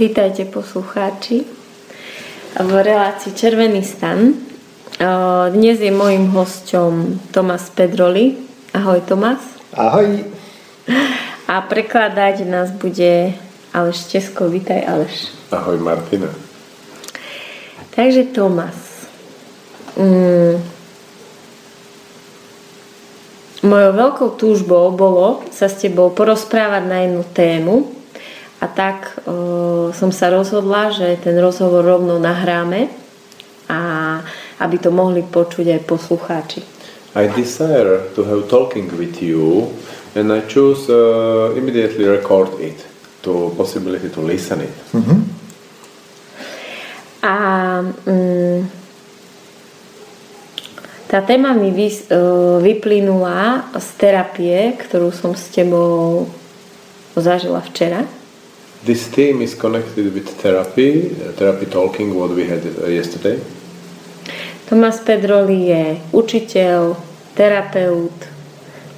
Vítajte poslucháči v relácii Červený stan. Dnes je mojím hosťom Tomas Pedroli. Ahoj Tomas. Ahoj. A prekladať nás bude Aleš Česko. Vítaj Aleš. Ahoj Martina. Takže Tomas. Mm, mojou veľkou túžbou bolo sa s tebou porozprávať na jednu tému, a tak uh, som sa rozhodla, že ten rozhovor rovno nahráme a aby to mohli počuť aj poslucháči. I desire to have talking with you and I choose uh, immediately record it to possibility to listen it. Mm-hmm. A um, tá téma mi vy, uh, vyplynula z terapie, ktorú som s tebou zažila včera. This theme is connected with therapy, therapy talking, what we had yesterday. Tomás Pedroli je učiteľ, terapeut,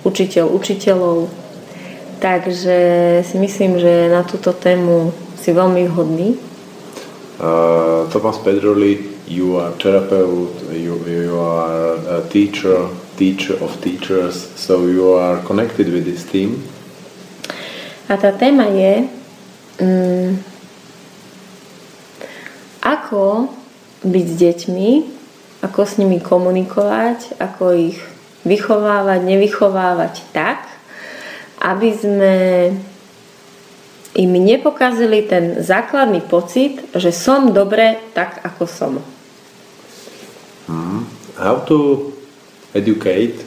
učiteľ učiteľov, takže si myslím, že na túto tému si veľmi vhodný. Uh, Tomás Pedroli, you are terapeut, you, you are a teacher, teacher of teachers, so you are connected with this theme. A tá téma je Mm. ako byť s deťmi, ako s nimi komunikovať, ako ich vychovávať, nevychovávať tak, aby sme im nepokazili ten základný pocit, že som dobre tak, ako som. Hmm. How to educate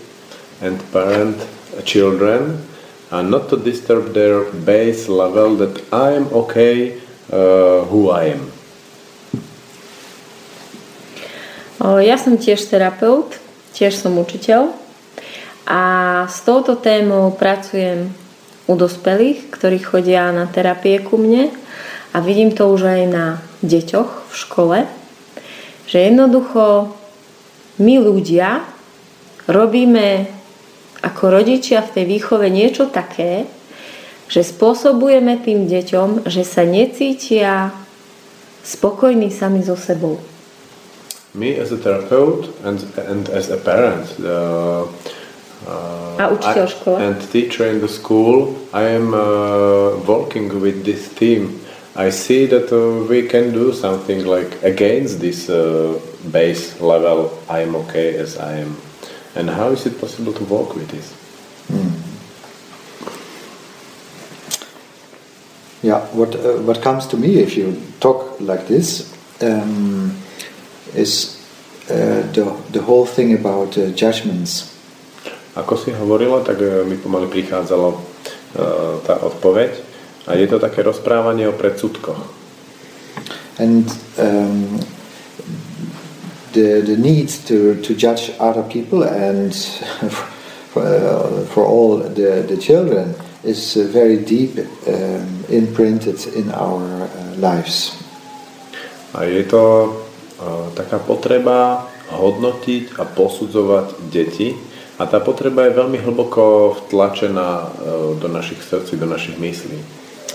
and parent children and not to disturb their base level that I am okay uh, who I am. Ja som tiež terapeut, tiež som učiteľ a s touto témou pracujem u dospelých, ktorí chodia na terapie ku mne a vidím to už aj na deťoch v škole, že jednoducho my ľudia robíme ako rodičia v tej výchove niečo také, že spôsobujeme tým deťom, že sa necítia spokojní sami so sebou. Me as a therapist and, and as a parent uh, uh, a učiteľ škole. and teacher in the school, I am uh, working with this team. I see that uh, we can do something like against this uh, base level. I am okay as I am. And how is it possible to work with this? Hmm. Yeah, what uh, what comes to me if you talk like this um, is uh, the the whole thing about uh, judgments. Ako si hovorila, tak uh, mi pomaly prichádzalo uh, tá odpoveď a je to také rozprávanie o predsudkoch. And um, the, the need to, to judge other people and for, uh, for all the, the children is uh, very deep um, imprinted in our uh, lives. A je to uh, taká potreba hodnotiť a posudzovať deti a tá potreba je veľmi hlboko vtlačená uh, do našich srdcí, do našich myslí.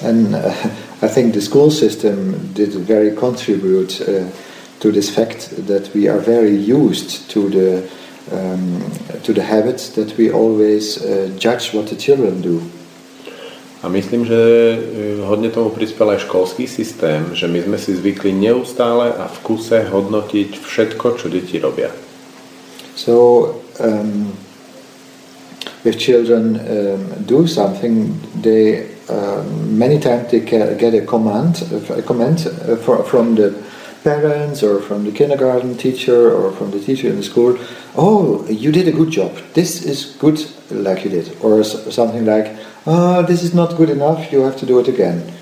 And I think the school system did very contribute to this fact that we are very used to the um, to the habit that we always uh, judge what the children do. A myslím, že uh, hodne tomu prispel aj školský systém, že my sme si zvykli neustále a v kuse hodnotiť všetko, čo deti robia. So, um, if children um, do something, they uh, many times they get a command, a comment uh, from the parents or from the kindergarten teacher or from the teacher in the school, oh, you did a good job. This is good like you did. Or something like, oh, this is not good enough, you have to do it again.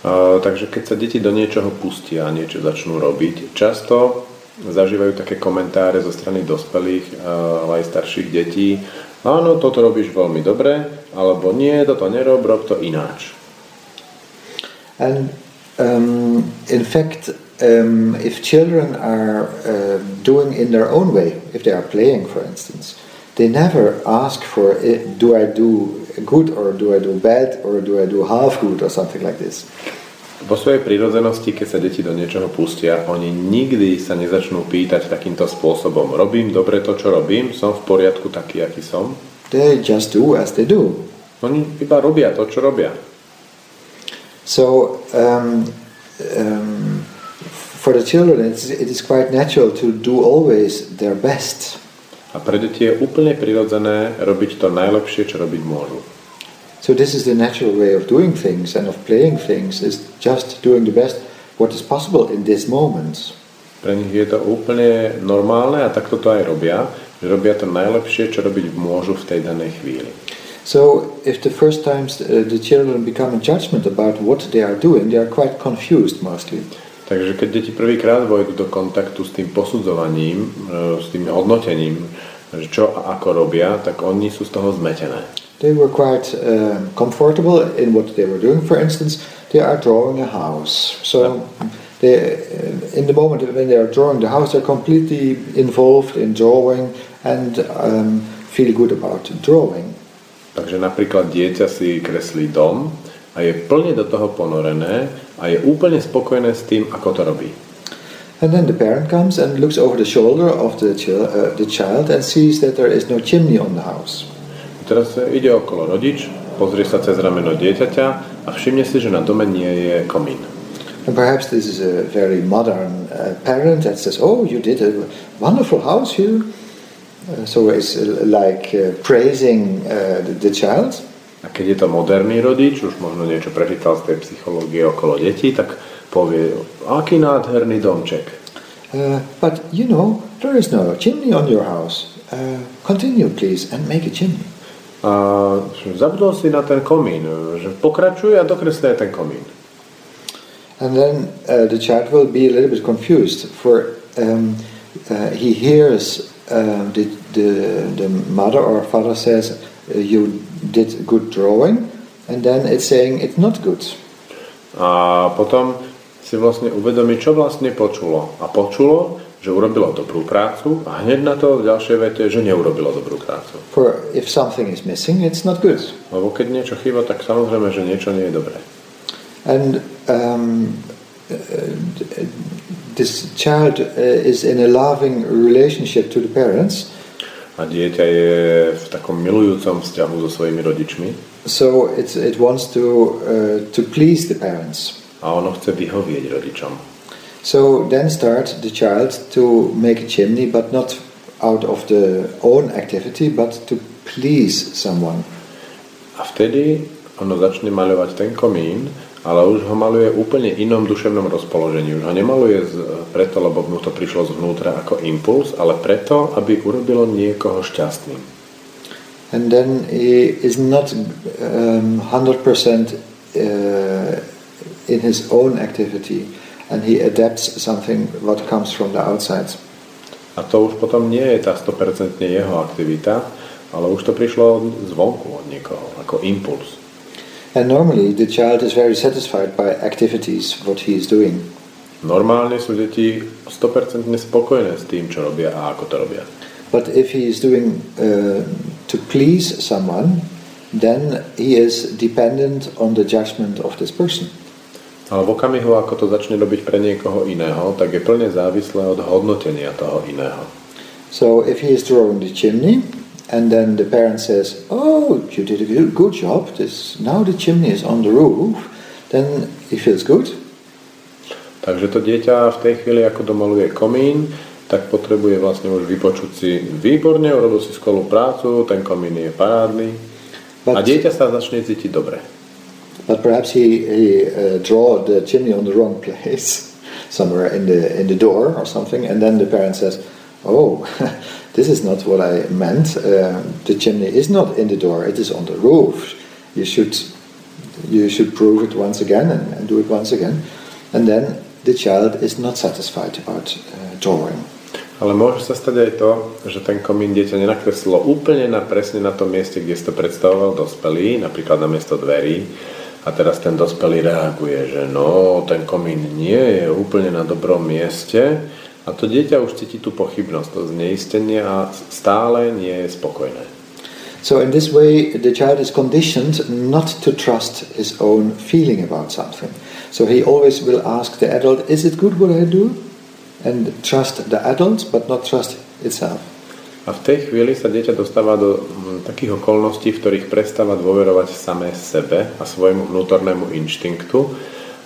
Uh, takže keď sa deti do niečoho pustia a niečo začnú robiť, často zažívajú také komentáre zo strany dospelých, uh, ale aj starších detí. Áno, toto robíš veľmi dobre, alebo nie, toto nerob, rob to ináč. And Um, in fact, um, if children are uh, doing in their own way, if they are playing, for instance, they never ask for it, do I do good or do I do bad or do I do half good or something like this. vo svojej prírodzenosti, keď sa deti do niečoho pustia, oni nikdy sa nezačnú pýtať takýmto spôsobom. Robím dobre to, čo robím, som v poriadku taký, aký som. They just do as they do. Oni iba robia to, čo robia. So, um, um, for the children, it's, it is quite natural to do always their best. A pre deti je úplne prirodzené robiť to najlepšie, čo robiť môžu. So this is the natural way of doing things and of playing things is just doing the best what is possible in this moment. Pre nich je to úplne normálne a takto to aj robia, že robia to najlepšie, čo robiť môžu v tej danej chvíli. So if the first times uh, the children become a judgment about what they are doing, they are quite confused mostly. Takže keď deti prvýkrát vojdu do kontaktu s tým posudzovaním, s tým hodnotením, že čo a ako robia, tak oni sú z toho zmetené. They were quite uh, comfortable in what they were doing. For instance, they are drawing a house. So they, uh, in the moment when they are drawing the house, they're completely involved in drawing and um, feel good about drawing. Takže napríklad dieťa si kreslí dom a je plne do toho ponorené a je úplne spokojné s tým, ako to robí. And then the parent comes and looks over the shoulder of the, chil- uh, the child and sees that there is no chimney on the house. Teraz ide okolo rodič, pozrie sa cez rameno dieťaťa a všimne si, že na dome nie je komín. And perhaps this is a very modern uh, parent that says, "Oh, you did a wonderful house here." Uh, so it's uh, like uh, praising uh, the, the child. A keď je to moderný rodič, už možno niečo prečítal z tej psychológie okolo detí, tak povie, aký nádherný domček. Uh, but you know, there is no chimney on your house. Uh, continue, please, and make a chimney. A zabudol si na ten komín, že pokračuje a dokreslí aj ten komín. And then uh, the child will be a little bit confused, for um, uh, he hears uh, the, the, the mother or father says, uh, You did good drawing, and then it's saying it's not good. A potom si vlastne uvedomí, čo vlastne počulo. A počulo, že urobilo dobrú prácu a hneď na to v ďalšej vete, že neurobilo dobrú prácu. For if something is missing, it's not good. Lebo keď niečo chýba, tak samozrejme, že niečo nie je dobré. And um, uh, this child uh, is in a loving relationship to the parents, A dieťa je v takom milujúcom vzťahu so svojimi rodičmi so it's, it wants to, uh, to please the parents. a ono chce vyhovieť rodičom. So then start the child to make a chimney, but not out of the own activity, but to please someone. A vtedy ono začne maľovať ten komín, ale už ho maluje úplne inom duševnom rozpoložení. Už ho nemaluje z, preto, lebo mu to prišlo zvnútra ako impuls, ale preto, aby urobilo niekoho šťastným. And then he is not um, 100% uh, in his own activity, and he adapts something what comes from the outside. A to už potom nie je tá 100% jeho aktivita, ale už to prišlo zvonku od niekoho, ako impuls. And normally the child is very satisfied by activities what he is doing. Normálne sú deti 100% spokojné s tým, čo robia a ako to robia. But if he is doing uh, to please someone, then he is dependent on the judgment of this person. Ale v okamihu, ako to začne robiť pre niekoho iného, tak je plne závislé od hodnotenia toho iného. So if he is drawing the chimney, and then the parent says, "Oh, you did a good- job. This now the chimney is on the roof," then he feels good. Takže to dieťa v tej chvíli, ako domaluje komín, tak potrebuje vlastne už vypočuť si výborne, urobil si skvelú prácu, ten komín je parádny. A But, dieťa sa začne cítiť dobre. but perhaps he, he uh, draw the chimney on the wrong place, somewhere in the in the door or something, and then the parent says, "Oh, this is not what I meant. Uh, the chimney is not in the door; it is on the roof. You should you should prove it once again and, and do it once again." And then the child is not satisfied about uh, drawing. Ale môže sa stať aj to, že ten komín dieťa nenakreslilo úplne na presne na tom mieste, kde si to predstavoval dospelý, napríklad na miesto dverí. A teraz ten dospelý reaguje, že no, ten komín nie je úplne na dobrom mieste. A to dieťa už cíti tú pochybnosť, to zneistenie a stále nie je spokojné. So in this way, the child is conditioned not to trust his own feeling about something. So he always will ask the adult, is it good what I do? And trust the adult, but not trust itself. A v tej chvíli sa dieťa dostáva do mm, takých okolností, v ktorých prestáva dôverovať samé sebe a svojmu vnútornému inštinktu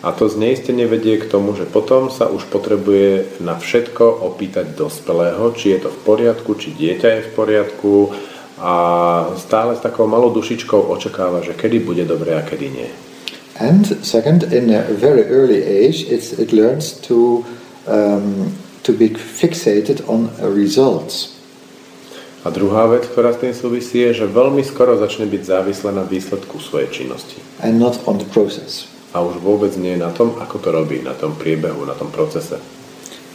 a to zneistenie vedie k tomu, že potom sa už potrebuje na všetko opýtať dospelého, či je to v poriadku, či dieťa je v poriadku a stále s takou malou dušičkou očakáva, že kedy bude dobre a kedy nie. And second, in a very early age, it's, it learns to, um, to be fixated on results. A druhá vec, ktorá s tým súvisí, je, že veľmi skoro začne byť závislé na výsledku svojej činnosti. And not on the process a už vôbec nie na tom, ako to robí, na tom priebehu, na tom procese.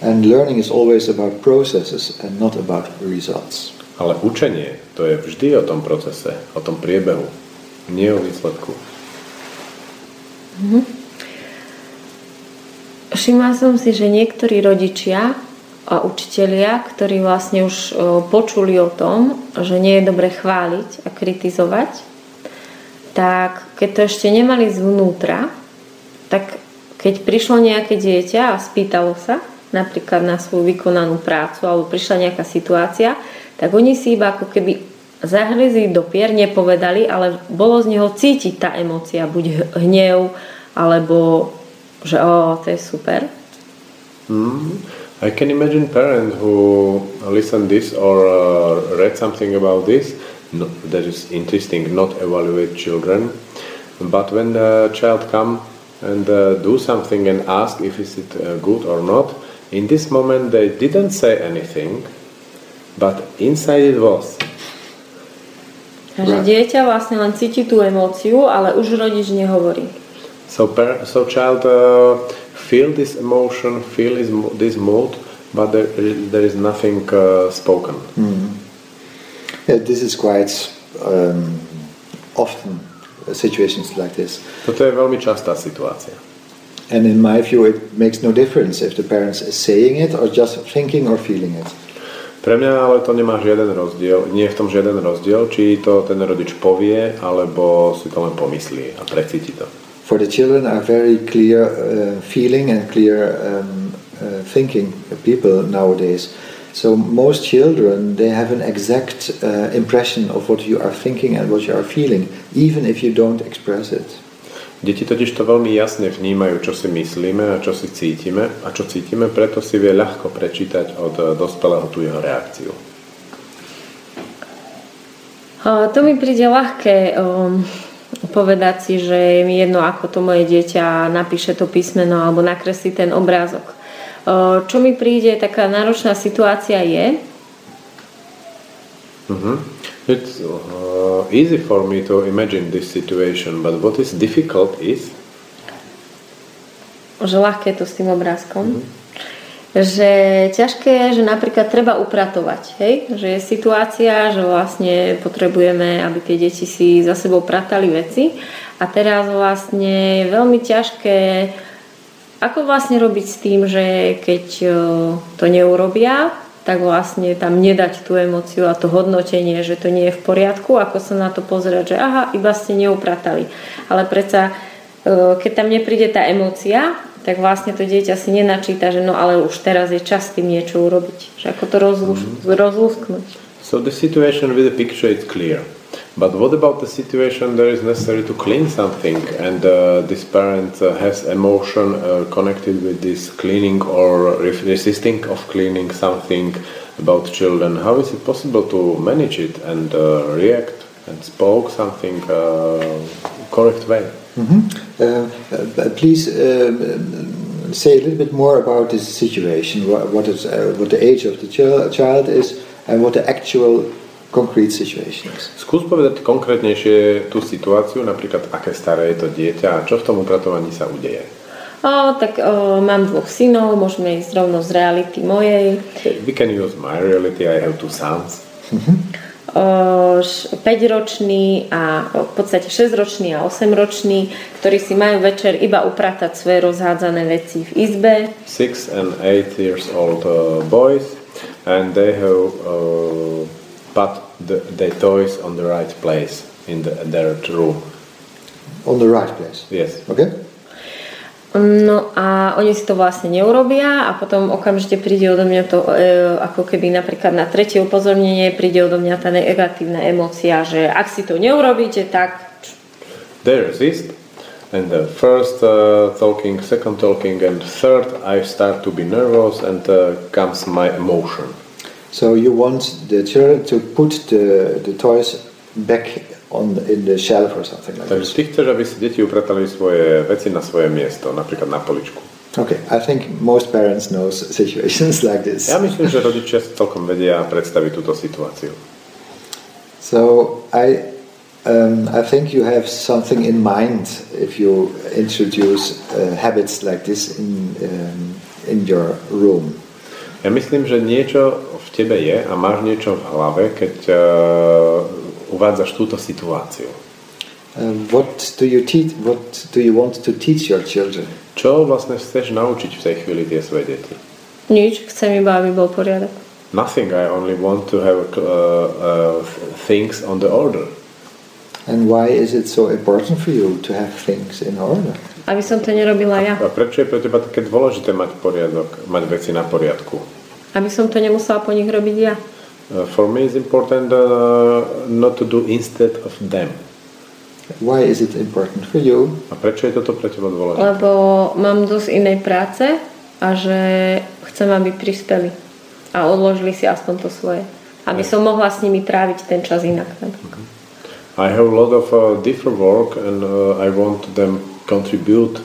And learning is always about processes and not about results. Ale učenie, to je vždy o tom procese, o tom priebehu, nie o výsledku. Mm-hmm. Všimla som si, že niektorí rodičia a učitelia, ktorí vlastne už počuli o tom, že nie je dobre chváliť a kritizovať, tak keď to ešte nemali zvnútra, tak keď prišlo nejaké dieťa a spýtalo sa napríklad na svoju vykonanú prácu alebo prišla nejaká situácia, tak oni si iba ako keby zahryzli do pier, nepovedali, ale bolo z neho cítiť tá emócia, buď hnev, alebo že o, to je super. Mm. I can imagine parents who listen this or uh, read something about this no, that is interesting, not evaluate children. But when the child come and uh, do something and ask if is it uh, good or not. In this moment they didn't say anything, but inside it was. Takže right. dieťa vlastne len cíti tú emóciu, ale už rodič nehovorí. So, per, so child uh, feel this emotion, feel this, this mood, but there, there is nothing uh, spoken. Mm. Yeah, this is quite um, often situations like this. Toto je veľmi častá situácia. And in my view, it makes no difference if the parents is saying it or just thinking or feeling it. Pre mňa ale to nemá žiaden rozdiel, nie je v tom žiaden rozdiel, či to ten rodič povie, alebo si to len pomyslí a precíti to. For the children are very clear uh, feeling and clear um, uh, thinking people nowadays. So most children they have an exact uh, impression of what you are thinking and what you are feeling, even if you don't express it. Deti totiž to veľmi jasne vnímajú, čo si myslíme a čo si cítime a čo cítime, preto si vie ľahko prečítať od uh, dospelého tú jeho reakciu. To mi príde ľahké um, povedať si, že je mi jedno, ako to moje dieťa napíše to písmeno alebo nakreslí ten obrázok. Čo mi príde taká náročná situácia je, mm-hmm. It's uh, easy for me to imagine this situation, but what is difficult is že ľahké to s tým obrázkom. Mm-hmm. Že ťažké je, že napríklad treba upratovať. Hej? Že je situácia, že vlastne potrebujeme, aby tie deti si za sebou pratali veci a teraz vlastne je veľmi ťažké ako vlastne robiť s tým, že keď e, to neurobia, tak vlastne tam nedať tú emóciu a to hodnotenie, že to nie je v poriadku, ako sa na to pozerať, že aha, iba ste neupratali. Ale predsa, e, keď tam nepríde tá emócia, tak vlastne to dieťa si nenačíta, že no ale už teraz je čas tým niečo urobiť. Že ako to rozlúsknuť. So the situation with the picture is clear. But what about the situation there is necessary to clean something and uh, this parent uh, has emotion uh, connected with this cleaning or resisting of cleaning something about children? How is it possible to manage it and uh, react and spoke something uh, correct way? Mm -hmm. please say a little bit more about this situation. What, what is what the age of the child is and what the actual concrete situations. Skús povedať konkrétnejšie tú situáciu, napríklad aké staré je to dieťa a čo v tom upratovaní sa udeje. O, tak o, mám dvoch synov, môžeme ísť rovno z reality mojej. We can use my reality, I have two sons. O, 5-ročný a v podstate 6-ročný a 8-ročný, ktorí si majú večer iba upratať svoje rozhádzané veci v izbe. 6 and 8 years old uh, boys and they have uh, put the, the toys on the right place in the, their room. On the right place? Yes. Okay. No a oni si to vlastne neurobia a potom okamžite príde odo mňa to, e, ako keby napríklad na tretie upozornenie príde odo mňa tá negatívna emócia, že ak si to neurobíte, tak... They resist and the first uh, talking, second talking and third I start to be nervous and uh, comes my emotion. So you want the children to put the, the toys back on the, in the shelf or something like Takže ty chceš, aby si deti upratali svoje veci na svoje miesto, napríklad na poličku. Okay, I think most parents know situations like this. Ja myslím, že rodičia celkom vedia predstaviť túto situáciu. So I, um, I think you have something in mind if you introduce uh, habits like this in um, in your room. Ja myslím, že niečo tebe je a máš niečo v hlave, keď uh, uvádzaš túto situáciu. Um, what do you teach? What do you want to teach your children? Čo vlastne chceš naučiť v tej chvíli tie svoje deti? Nič, chcem iba, aby bol poriadok. Nothing, I only want to have uh, uh, things on the order. And why is it so important for you to have things in order? Aby som to nerobila ja. A prečo je pre teba také dôležité mať poriadok, mať veci na poriadku? Aby som to nemusela po nich robiť ja. Uh, for me it's important uh, not to do instead of them. Why is it important for you? A prečo je toto pre teba dôležité? Lebo mám dosť inej práce a že chcem, aby prispeli a odložili si aspoň to svoje. Aby som mohla s nimi tráviť ten čas inak. napríklad. I have a lot of uh, different work and uh, I want them contribute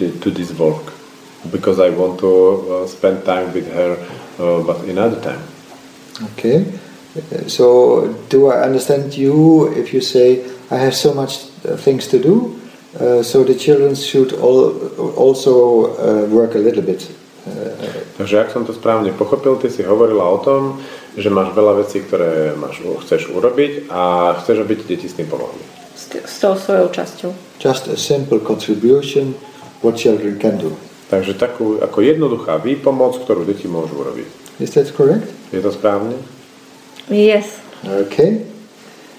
to, to this work because I want to uh, spend time with her uh, but another time. Okay. So do I understand you if you say I have so much uh, things to do? Uh, so the children should all also uh, work a little bit. Uh, Takže ak som to správne pochopil, ty si hovorila o tom, že máš veľa vecí, ktoré máš, chceš urobiť a chceš, aby ti deti s tým pomohli. S, t- s tou svojou časťou. just a simple contribution what children can do. Takže takú ako jednoduchá výpomoc, ktorú deti môžu urobiť. Is that correct? Je to správne? Yes. Okay.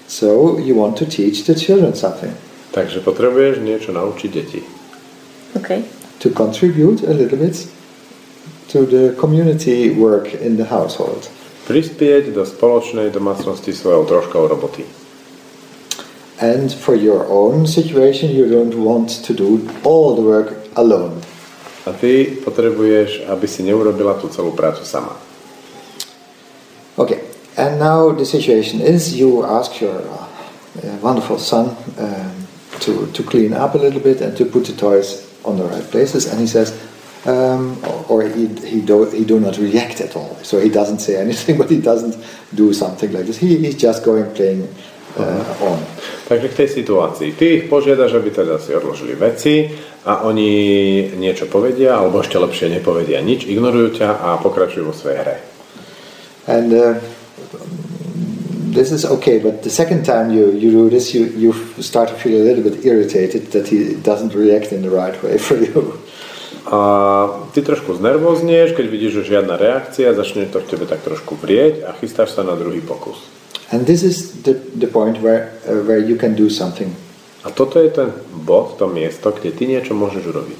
So you want to teach the children something Takže potrebuješ niečo naučiť deti. OK. to contribute a little bit to the community work in the household. Prispieť do spoločnej domácnosti svojou troškou roboty. And for your own situation, you don't want to do all the work alone. A ty potrebuješ, aby si neurobila tú celú prácu sama. Okay. And now the situation is you ask your uh, wonderful son um, to, to clean up a little bit and to put the toys on the right places, and he says, um, or he, he, do, he do not react at all. So he doesn't say anything, but he doesn't do something like this. He, he's just going playing uh, on. Takže k tej situácii. Ty ich požiadaš, aby teda si odložili veci a oni niečo povedia, alebo ešte lepšie nepovedia nič, ignorujú ťa a pokračujú vo svojej hre. And uh, this is okay, but the second time you, you do this, you, you start to feel a little bit irritated that he doesn't react in the right way for you. A ty trošku znervoznieš, keď vidíš, že žiadna reakcia, začne to v tebe tak trošku vrieť a chystáš sa na druhý pokus. And this is the, the point where, uh, where you can do something. A toto je ten bod, to miesto, kde ty niečo môžeš urobiť.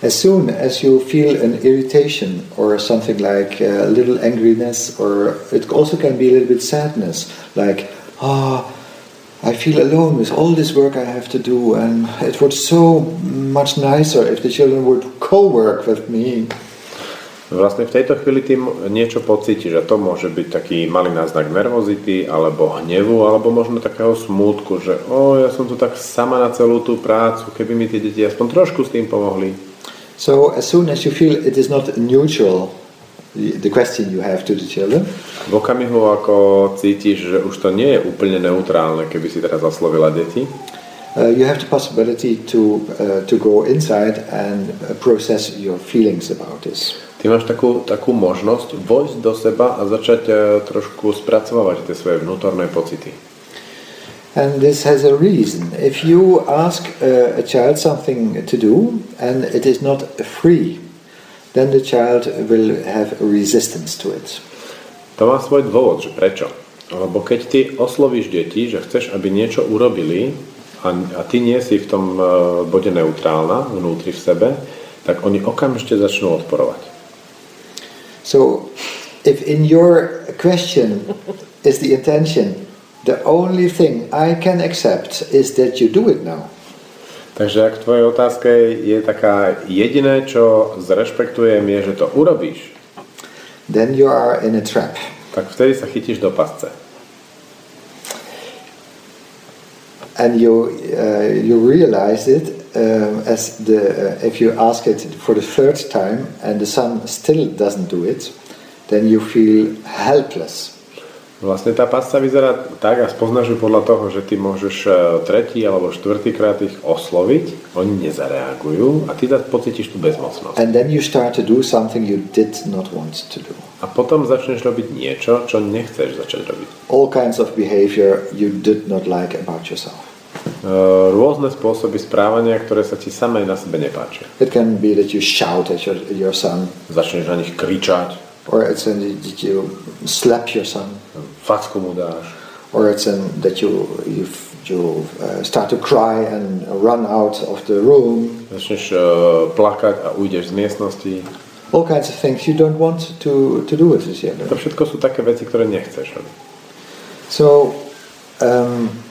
As soon as you feel an irritation or something like a little angriness, or it also can be a little bit sadness, like, ah, I feel alone with all this work I have to do, and it was so much nicer if the children would co work with me. Vlastne v tejto chvíli ty niečo pocítiš a to môže byť taký malý náznak nervozity alebo hnevu alebo možno takého smútku, že o, ja som tu tak sama na celú tú prácu, keby mi tie deti aspoň trošku s tým pomohli. So, as soon as you feel it is not neutral, the the question you have to the children, V okamihu, ako cítiš, že už to nie je úplne neutrálne, keby si teraz zaslovila deti, uh, you have the possibility to, uh, to go inside and uh, process your feelings about this. Ty máš takú, takú možnosť vojsť do seba a začať eh, trošku spracovávať tie svoje vnútorné pocity. And this has a reason. If you ask a child something to do and it is not free, then the child will have a resistance to it. To má svoj dôvod, že prečo. Lebo keď ty oslovíš deti, že chceš, aby niečo urobili a, a ty nie si v tom uh, bode neutrálna vnútri v sebe, tak oni okamžite začnú odporovať. So, if in your question is the intention, the only thing I can accept is that you do it now. Takže ak v tvojej otázke je taká jediné, čo zrešpektujem, je, že to urobíš, then you are in a trap. tak vtedy sa chytíš do pasce. And you, uh, you realize it um, as the, uh, if you ask it for the third time and the son still doesn't do it, then you feel helpless. Vlastne tá pasca vyzerá tak a spoznáš ju podľa toho, že ty môžeš e, tretí alebo štvrtýkrát ich osloviť, oni nezareagujú a ty pocítiš tú bezmocnosť. And then you start to do something you did not want to do. A potom začneš robiť niečo, čo nechceš začať robiť. All kinds of behavior you did not like about yourself. E, rôzne spôsoby správania, ktoré sa ti samej na sebe nepáčia. It can be that you shout at your, your son, Začneš na nich kričať, or it's in that you slap your son, facku mu dáš, or it's in that you you you uh, start to cry and run out of the room. začneš uh, plakať a ujdeš z miestnosti. All kinds of things you don't want to to do with this To všetko sú také veci, ktoré nechceš. So, um,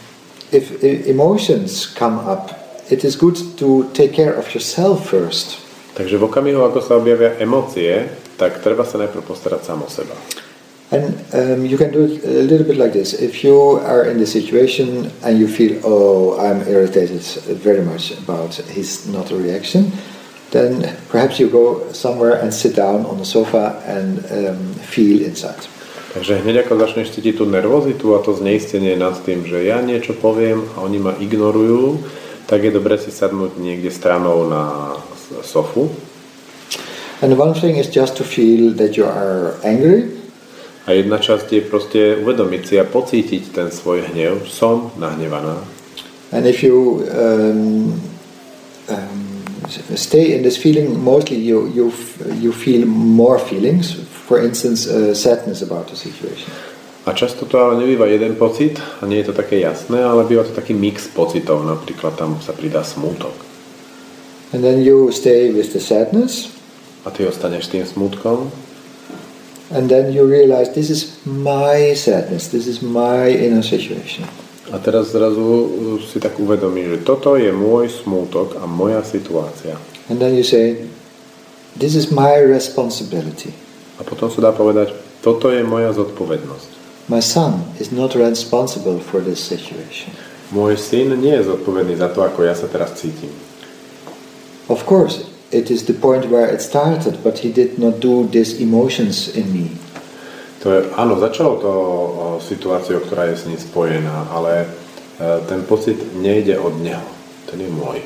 if emotions come up, it is good to take care of yourself first. Takže v okamihu, ako sa objavia emócie, tak treba sa najprv postarať sám o seba. And um, you can do it a little bit like this. If you are in the situation and you feel, oh, I'm irritated very much about his not a reaction, then perhaps you go somewhere and sit down on the sofa and um, feel inside. Takže hneď ako začneš cítiť tú nervozitu a to zneistenie nad tým, že ja niečo poviem a oni ma ignorujú, tak je dobre si sadnúť niekde stranou na sofu. And one thing is just to feel that you are angry, A jedna časť je proste uvedomiť si a pocítiť ten svoj hnev. Som nahnevaná. and if you um, um, stay in this feeling, mostly you you you feel more feelings. For instance, uh, sadness about the situation. A často to ale nebýva jeden pocit a nie je to také jasné, ale býva to taký mix pocitov. Napríklad tam sa pridá smútok. And then you stay with the sadness, A ty ostaneš tým smútkom and then you realize this is my sadness, this is my inner situation. a teraz zrazu uh, si tak uvedomíš, že toto je môj smútok a moja situácia. And then you say, this is my responsibility. A potom sa dá povedať, toto je moja zodpovednosť. My son is not responsible for this situation. Môj syn nie je zodpovedný za to, ako ja sa teraz cítim. Of course, it is the point where it started, but he did not do these emotions in me. To je, áno, začalo to situáciou, ktorá je s ním spojená, ale e, ten pocit nejde od neho. Ten je môj.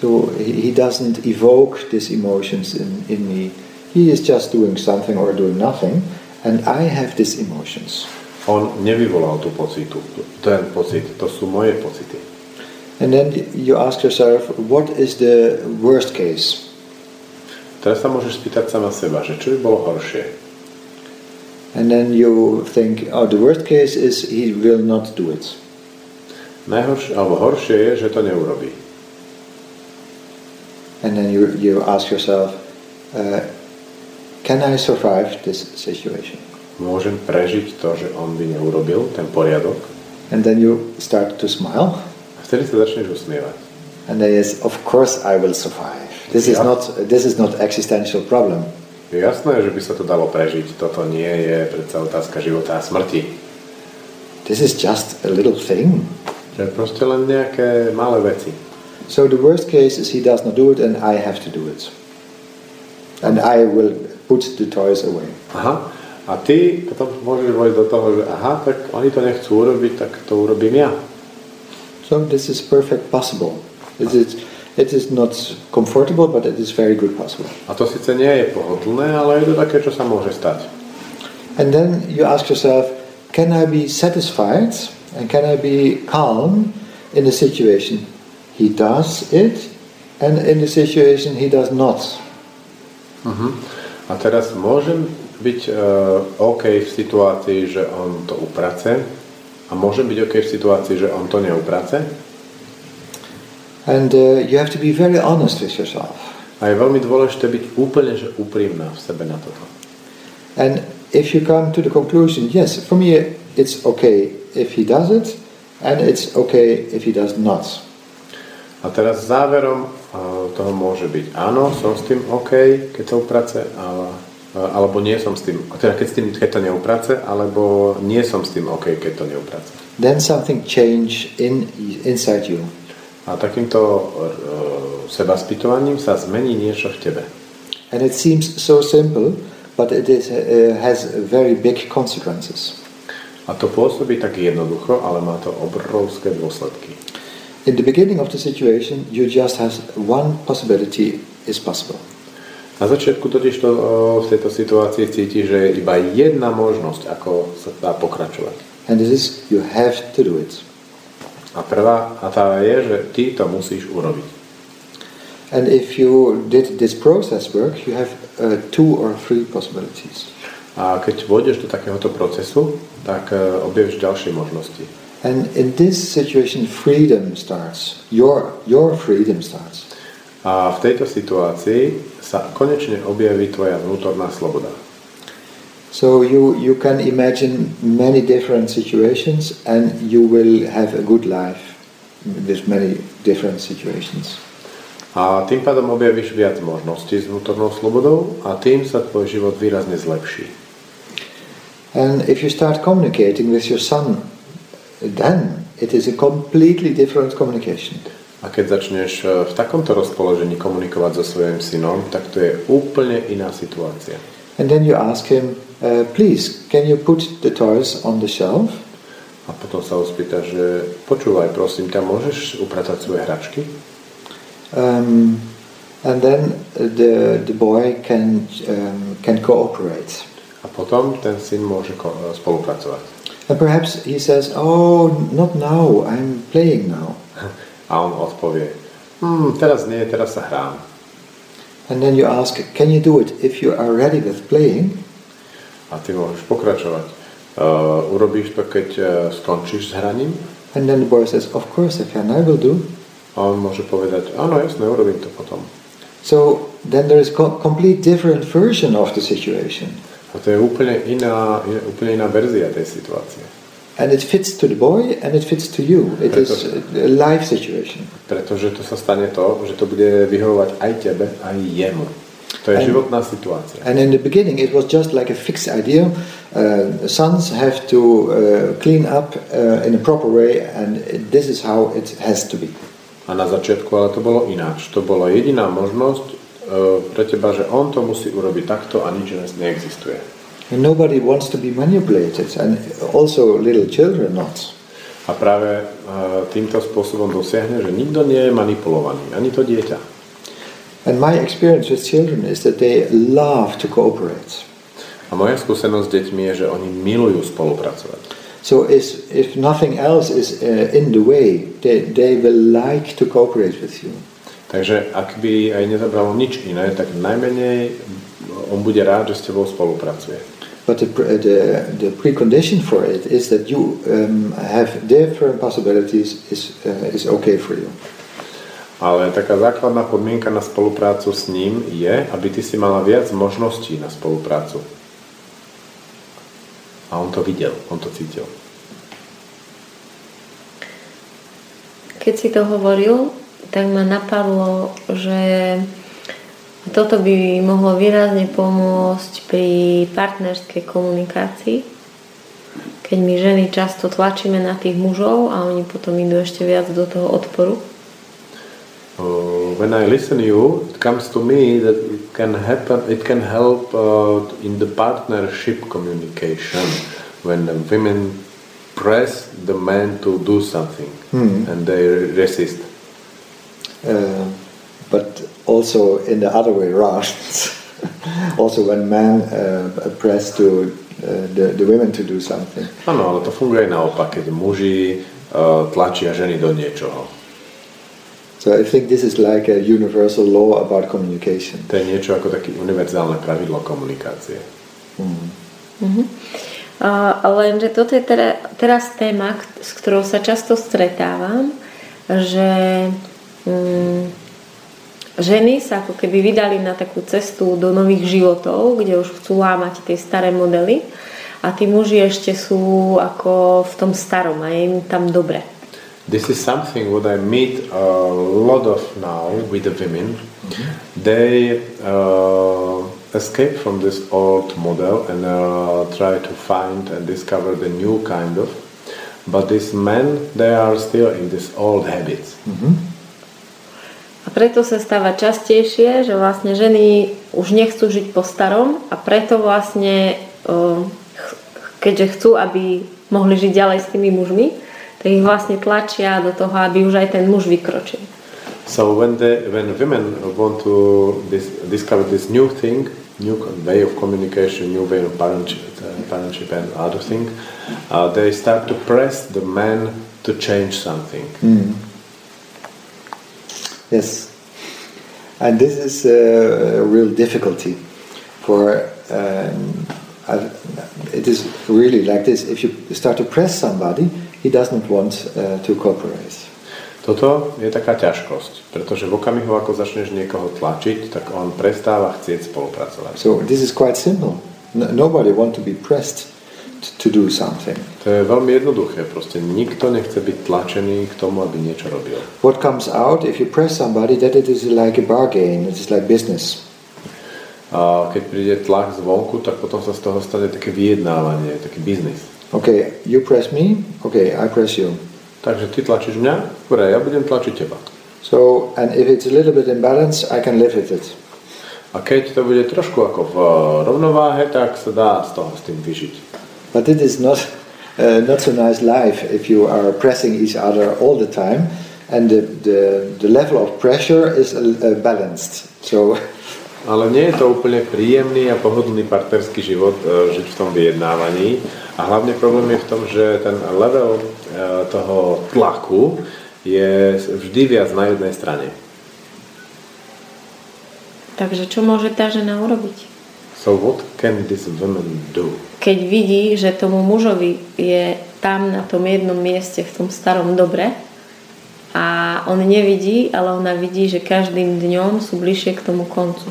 So he doesn't evoke these emotions in, in me. He is just doing something or doing nothing, and I have these emotions. On nevyvolal tú pocitu, ten pocit, to sú moje pocity. And then you ask yourself, what is the worst case? Teraz sa môžeš spýtať sama seba, že čo by bolo horšie. And then you think, oh, the worst case is he will not do it. Najhoršie, alebo horšie je, že to neurobí. And then you, you ask yourself, uh, can I survive this situation? Môžem prežiť to, že on by neurobil ten poriadok. And then you start to smile. A vtedy sa začneš usmievať. And then yes, of course I will survive. This is Yeah. not this is not existential problem. Je jasné, že by sa to dalo prežiť. Toto nie je predsa otázka života a smrti. This is just a little thing. To je proste len nejaké malé veci. So the worst case is he does not do it and I have to do it. And I will put the toys away. Aha. A ty potom môžeš vojsť do toho, že aha, tak oni to nechcú urobiť, tak to urobím ja. So this is perfect possible. It is, it is not comfortable, but it is very good possible. A to síce nie je pohodlné, ale je to také, čo sa môže stať. And then you ask yourself, can I be satisfied and can I be calm in the situation? He does it, and in the situation he does not. Mhm. A teraz môžem byť uh, OK v situácii, že on to uprace a môžem byť OK v situácii, že on to neuprace. And uh, you have to be very honest with yourself. A je veľmi dôležité byť úplne že úprimná v sebe na toto. And if you come to the conclusion, yes, for me it's okay if he does it, and it's okay if he does not. A teraz záverom toho môže byť áno, som s tým OK, keď to uprace, ale, alebo nie som s tým, teda keď, s tým, keď to neuprace, alebo nie som s tým OK, keď to neuprace. Then something change in inside you. A takýmto uh, seba spýtovaním sa zmení niečo v tebe. And it seems so simple, but it is, uh, has very big consequences. A to pôsobí tak jednoducho, ale má to obrovské dôsledky. In the beginning of the situation, you just have one possibility is possible. Na začiatku totiž to v tejto situácii cíti, že je iba jedna možnosť, ako sa dá pokračovať. And this is you have to do it. A prvá, a tá je, že ty to musíš urobiť. And if you did this process work, you have uh, two or three possibilities. A keď vôjdeš do takéhoto procesu, tak uh, objavíš ďalšie možnosti. And in this situation, freedom starts. Your, your freedom starts. A v tejto situácii sa konečne objaví tvoja vnútorná sloboda. So you, you can imagine many different situations and you will have a good life with many different situations. A tým pádom objavíš viac možností s vnútornou slobodou a tým sa tvoj život výrazne zlepší. And if you start communicating with your son, then it is a completely different communication. A keď začneš e, v takomto rozpoložení komunikovať so svojím synom, tak to je úplne iná situácia. And then you ask him, uh, please, can you put the toys on the shelf? A potom sa ho spýta, že počúvaj, prosím ťa, môžeš upratať svoje hračky? Um, and then the, the boy can, um, can cooperate. A potom ten syn môže ko- e, spolupracovať. And perhaps he says, oh, not now, I'm playing now. A on odpovie, hm, teraz nie, teraz. And then you ask, can you do it if you are ready with playing? A ty pokračovať. Uh, urobíš to, keď uh, skončíš s hraním? And then the boy says, of course I can, I will do. A on povedať, áno, jasné, urobím to potom. So then there is co- complete different version of the situation. A to je úplne iná, úplne iná verzia tej situácie. And it fits to the boy and it fits to you. It is a life situation. Pretože to sa stane to, že to bude vyhovovať aj tebe, aj jemu. To je Aj- životná situácia. And in the beginning, it was just like a fixed idea. Uh, sons have to uh, clean up uh, in a proper way, and this is how it has to be. A na začiatku ale to bolo ináč. To bola jediná možnosť pre teba, že on to musí urobiť takto a nič iné neexistuje. And nobody wants to be manipulated, and also little children not. A práve uh, týmto spôsobom dosiahne, že nikto nie je manipulovaný, ani to dieťa. And my experience with children is that they love to cooperate. A moja skúsenosť s deťmi je, že oni milujú spolupracovať. So is, if nothing else is uh, in the way, they, they will like to cooperate with you. Takže ak by aj nezabralo nič iné, tak najmenej on bude rád, že s tebou spolupracuje. But the, the, the precondition for it is that you um, have different possibilities is, uh, is okay for you. Ale taká základná podmienka na spoluprácu s ním je, aby ty si mala viac možností na spoluprácu. A on to videl, on to cítil. Keď si to hovoril, tak ma napadlo, že toto by mohlo výrazne pomôcť pri partnerskej komunikácii. Keď my ženy často tlačíme na tých mužov a oni potom idú ešte viac do toho odporu. Uh, when I listen to you, it comes to me that it can happen. It can help uh, in the partnership communication when the women press the man to do something Hmm. and they resist. Uh, but also in the other way around. also when men uh, press to uh, the, the women to do something. Áno, ale to funguje naopak, keď muži uh, tlačia ženy do niečoho. So I think this is like a universal law about communication. To je niečo ako také univerzálne pravidlo komunikácie. A, lenže toto je teda, teraz téma, s ktorou sa často stretávam, že mm, ženy sa ako keby vydali na takú cestu do nových životov, kde už chcú lámať tie staré modely a tí muži ešte sú ako v tom starom a je im tam dobre. This is something what I meet a lot of now with the women. Mm-hmm. They uh, escape from this old model and uh, try to find and discover the new kind of. But these men, they are still in these old habits. Mm-hmm. A preto sa stáva častejšie, že vlastne ženy už nechcú žiť po starom a preto vlastne, keďže chcú, aby mohli žiť ďalej s tými mužmi, tak ich vlastne tlačia do toho, aby už aj ten muž vykročil. So when the when women want to dis, discover this new thing, new way of communication, new way of parentship, uh, parentship and other thing, uh, they start to press the man to change something. Mm. Yes. And this is a real difficulty for um, it is really like this. If you start to press somebody, he doesn't want uh, to cooperate. Toto je taká ťažkosť, pretože v okamihu, ako začneš niekoho tlačiť, tak on prestáva chcieť spolupracovať. So this is quite simple. No, nobody want to be pressed to do something. To je veľmi jednoduché, proste nikto nechce byť tlačený k tomu, aby niečo robil. What comes out if you press somebody that it is like a bargain, it is like business. A keď príde tlak zvonku, tak potom sa z toho stane také vyjednávanie, taký biznis. Okay, you press me, okay, I press you. Takže ty tlačíš mňa, dobre, ja budem tlačiť teba. So, and if it's a little bit imbalance, I can live with it. A keď to bude trošku ako v rovnováhe, tak sa dá z toho s tým vyžiť. But it is not uh, not so nice life if you are pressing each other all the time, and the the, the level of pressure is uh, balanced. So. Ale nie je to úplne príjemný a pohodlný partnerský život uh, žiť v tom vyjednávaní. A hlavne problém je v tom, že ten level uh, toho tlaku je vždy viac na jednej strane. Takže čo môže tá žena urobiť? So what can this woman do? Keď vidí, že tomu mužovi je tam na tom jednom mieste v tom starom dobre a on nevidí, ale ona vidí, že každým dňom sú bližšie k tomu koncu.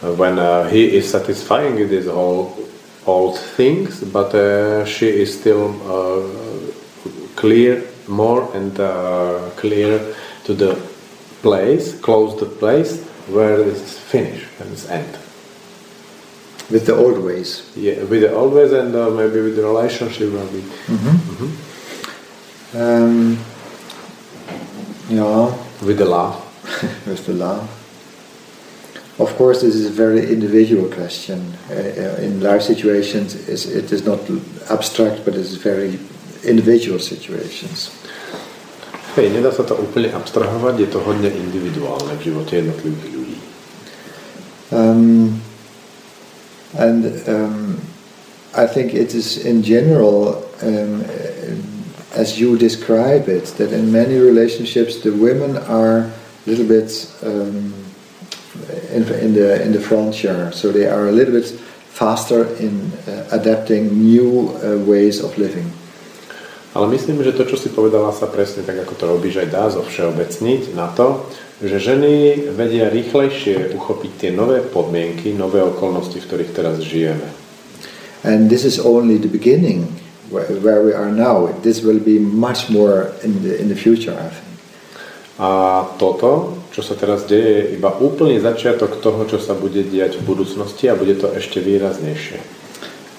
When uh, he is satisfying his whole old things, but uh, she is still uh, clear more and uh, clear to the place, close the place where is finished and it's end. With the old ways. Yeah, with the old ways and uh, maybe with the relationship maybe. Mm-hmm. Mm-hmm. Um, yeah. With the love. with the love. Of course, this is a very individual question. Uh, uh in life situations, it is not abstract, but it's very individual situations. Hej, nedá sa to úplne abstrahovať, je to hodne individuálne v živote jednotlivých ľudí. Um, And um, I think it is in general, um, as you describe it, that in many relationships the women are a little bit um, in, in, the in the frontier, so they are a little bit faster in uh, adapting new uh, ways of living. Ale myslím, že to, čo si povedala, sa presne tak, ako to robíš, aj dá zo všeobecniť na to, že ženy vedia rýchlejšie uchopiť tie nové podmienky, nové okolnosti, v ktorých teraz žijeme. And this is only the beginning where, where we are now. This will be much more in the, in the future, I think. A toto, čo sa teraz deje, je iba úplný začiatok toho, čo sa bude diať v budúcnosti a bude to ešte výraznejšie.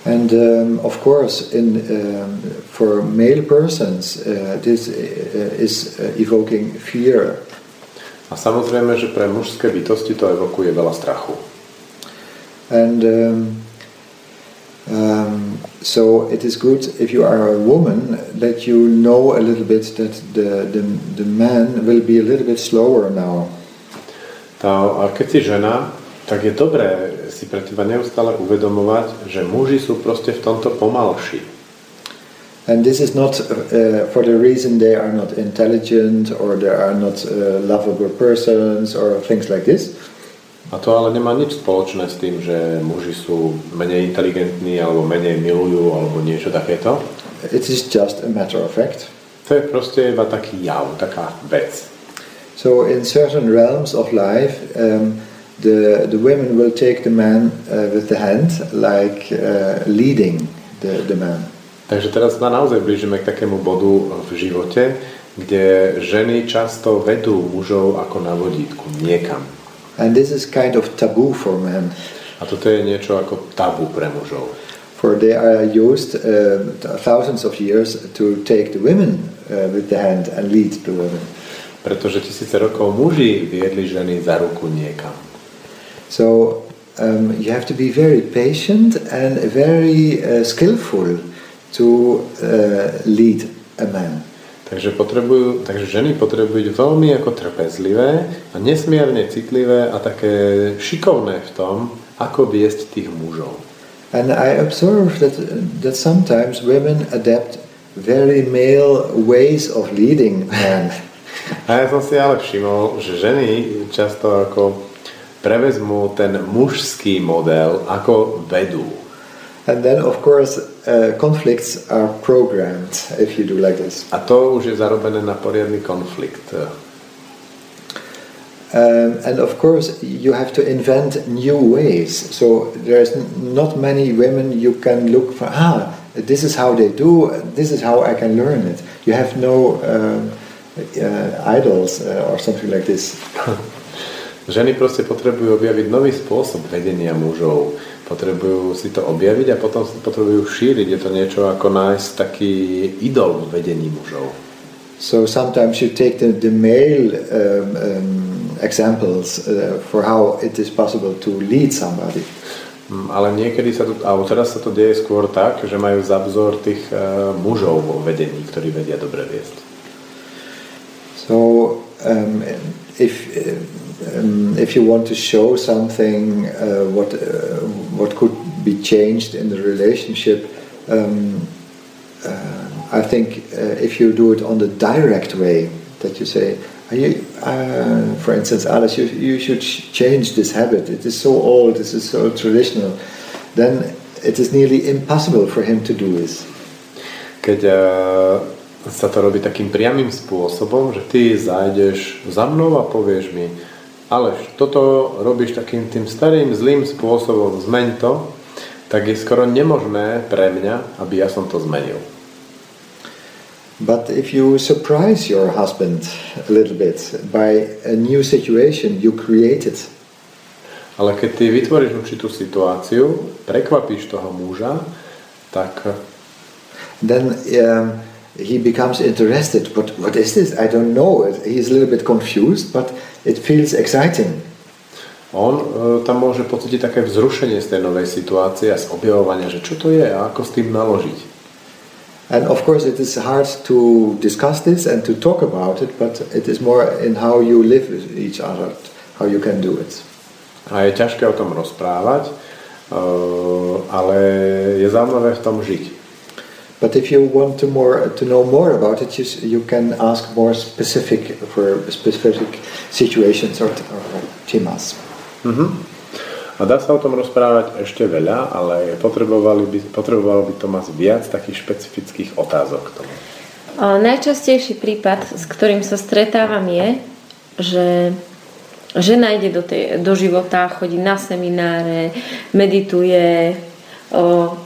And um, of course, in, um, for male persons, uh, this uh, is uh, evoking fear A samozrejme, že pre mužské bytosti to evokuje veľa strachu. And um, um, so it is good if you are a woman that you know a little bit that the, the, the man will be a little bit slower now. Tá, a keď si žena, tak je dobré si pre teba neustále uvedomovať, že muži sú proste v tomto pomalší. And this is not uh, for the reason they are not intelligent or they are not uh, lovable persons or things like this. A to ale nemá nič spoločné s tým, že muži sú menej inteligentní alebo menej milujú alebo niečo takéto. It is just a matter of fact. To je proste iba taký jav, taká vec. So in certain realms of life, um, the the women will take the man uh, with the hand, like uh, leading the, the man. Takže teraz sa naozaj blížime k takému bodu v živote, kde ženy často vedú mužov ako na vodítku niekam. And this is kind of taboo for men. A toto je niečo ako tabu pre mužov. For they are used uh, thousands of years to take the women uh, with the hand and lead the women. Pretože tisíce rokov muži viedli ženy za ruku niekam. So um, you have to be very patient and very uh, skillful to uh, lead a man. Takže, potrebujú, takže ženy potrebujú byť veľmi ako trpezlivé a nesmierne citlivé a také šikovné v tom, ako viesť tých mužov. And I observe that, that sometimes women adapt very male ways of leading men. A ja som si ale všimol, že ženy často ako prevezmú ten mužský model, ako vedú. And then, of course, uh, conflicts are programmed if you do like this. A to už je zarobené na poriadny konflikt. Um, and of course, you have to invent new ways. So there's not many women you can look for. Ah, this is how they do. This is how I can learn it. You have no um, uh, idols uh, or something like this. Ženy proste potrebujú objaviť nový spôsob vedenia mužov. Potrebujú si to objaviť a potom si potrebujú šíriť. Je to niečo ako nájsť taký idol v vedení mužov. So sometimes you take the, the male um, um, examples uh, for how it is possible to lead somebody. Mm, Ale niekedy sa to, alebo teraz sa to deje skôr tak, že majú za vzor tých uh, mužov vo vedení, ktorí vedia dobre viesť. So um, if um, if you want to show something, uh, what uh, what could be changed in the relationship, um, uh, I think uh, if you do it on the direct way, that you say, "Are you, uh, for instance, Alice, you, you should ch- change this habit. It is so old. This is so traditional." Then it is nearly impossible for him to do this. Keď uh, sa to robí takým priamým spôsobom, že ty zájdeš za mnou a povieš mi, Aleš, toto robíš takým tým starým zlým spôsobom, zmeň to, tak je skoro nemožné pre mňa, aby ja som to zmenil. But if you surprise your husband a little bit by a new situation you created, Ale keď ty vytvoríš určitú situáciu, prekvapíš toho muža, tak then um, he becomes interested. But what is this? I don't know. He's a little bit confused, but it feels exciting. on e, tam môže pocítiť také vzrušenie z tej novej situácie a z objavovania, že čo to je a ako s tým naložiť. And of course, it is hard to discuss this and to talk about it, but it is more in how you live with each other, how you can do it. A je ťažké o tom rozprávať, e, ale je zaujímavé v tom žiť. But if you want to more to know more about it, you, you can ask more specific for specific situations or, or temas. A dá sa o tom rozprávať ešte veľa, ale potrebovali by, potreboval by Tomás viac takých špecifických otázok k tomu. O, najčastejší prípad, s ktorým sa stretávam je, že žena ide do, tej, do života, chodí na semináre, medituje, o,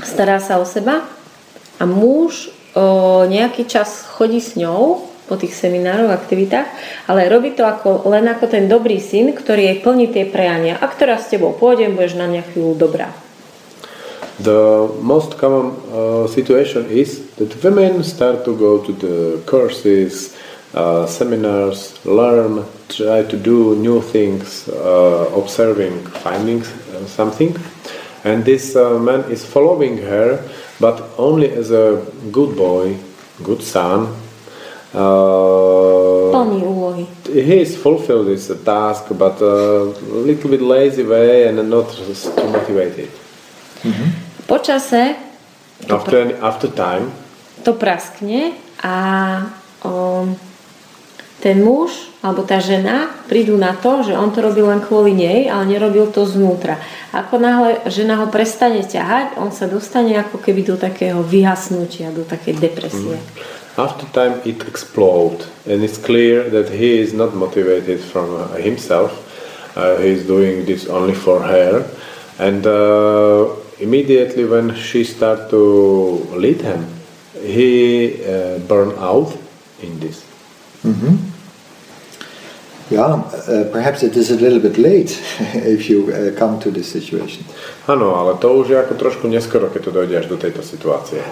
stará sa o seba a muž o, nejaký čas chodí s ňou po tých seminároch, aktivitách, ale robí to ako, len ako ten dobrý syn, ktorý jej plní tie prejania. A ktorá s tebou pôjdem, budeš na mňa chvíľu dobrá. The most common uh, situation is that women start to go to the courses, uh, seminars, learn, try to do new things, uh, observing, finding uh, something, and this uh, man is following her, but only as a good boy, good son. Uh, úlohy. he is fulfilled this task, but a little bit lazy way and not too motivated. Po čase After after time, to praskne a o, ten muž alebo tá žena prídu na to, že on to robil len kvôli nej, ale nerobil to znútra. Ako náhle žena ho prestane ťahať, on sa dostane ako keby do takého vyhasnutia, do takej depresie. After time it explodes and it's clear that he is not motivated from uh, himself. Uh, he is doing this only for her and uh, immediately when she start to lead him he uh, burn out in this. Yeah, uh, perhaps it is a little bit late if you uh, come to this situation. Áno, ale to už je ako trošku neskoro, keď to dojde až do tejto situácie.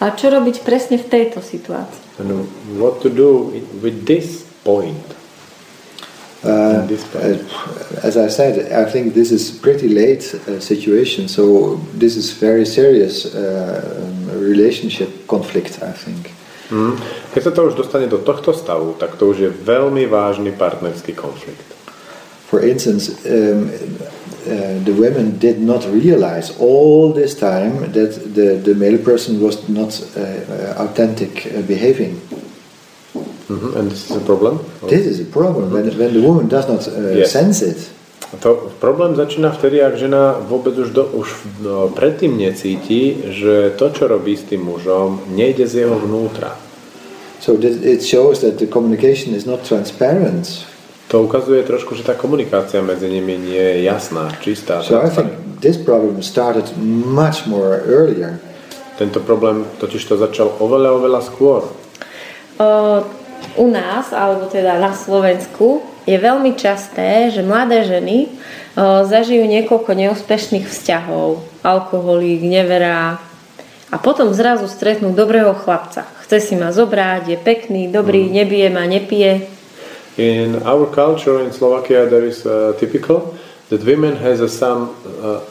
A čo robiť presne v tejto situácii? And what to do with this point? Uh, In this uh, as I said, I think this is pretty late uh, situation. So this is very serious uh, um, relationship conflict. I think. Mm. Keď sa to už dostane do tohto stavu, tak to už je veľmi vážny partnerský konflikt. For instance, um, uh, the women did not realize all this time that the, the male person was not uh, authentic uh, behaving. Mhm, And this is a problem? This is a problem when, when the woman does not uh, Yes. sense it. To problém začína vtedy, ak žena vôbec už, do, už no, predtým necíti, že to, čo robí s tým mužom, nejde z jeho vnútra. So it shows that the communication is not transparent. To ukazuje trošku, že tá komunikácia medzi nimi nie je jasná, čistá. So I think this problem started much more earlier. Tento problém totiž to začal oveľa, oveľa skôr. O, u nás, alebo teda na Slovensku, je veľmi časté, že mladé ženy zažijú niekoľko neúspešných vzťahov. Alkoholík, neverá. A potom zrazu stretnú dobrého chlapca. Chce si ma zobrať, je pekný, dobrý, nebije ma, nepije. In our culture in Slovakia, there is uh, typical that women has a some uh,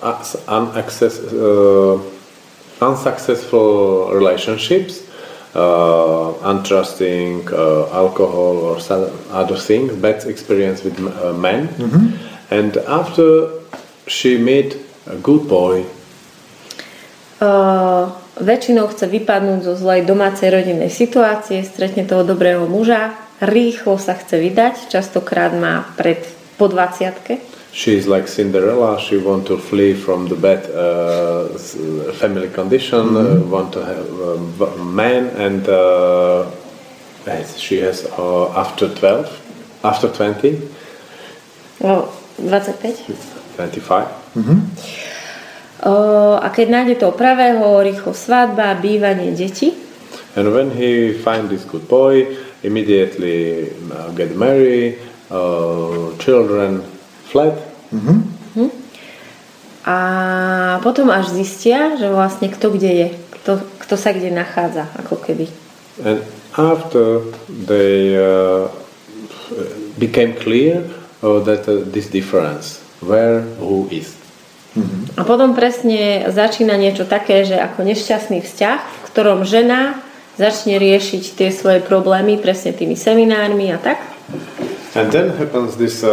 unaccess, uh, unsuccessful relationships, uh, untrusting, uh, alcohol or some other things, bad experience with uh, men, and after she meet a good boy, Uh, väčšinou chce vypadnúť zo zlej domácej rodinnej situácie, stretne toho dobrého muža, rýchlo sa chce vydať, častokrát má pred po 20 she is like Cinderella. She want to flee from the bad uh, family condition, uh, want to have a v- man, and uh, she has uh, after 12, after 20, no, 25. 25. Uh, a keď nájde toho pravého, rýchlo svadba, bývanie, deti. And when he find this good boy, immediately uh, get married, uh, children, flat, A potom až zistia, že vlastne kto kde je, kto, kto sa kde nachádza, ako keby. and after they uh, became clear uh, that uh, this difference, where who is. A potom presne začína niečo také, že ako nešťastný vzťah, v ktorom žena začne riešiť tie svoje problémy presne tými seminármi a tak. And then happens this uh,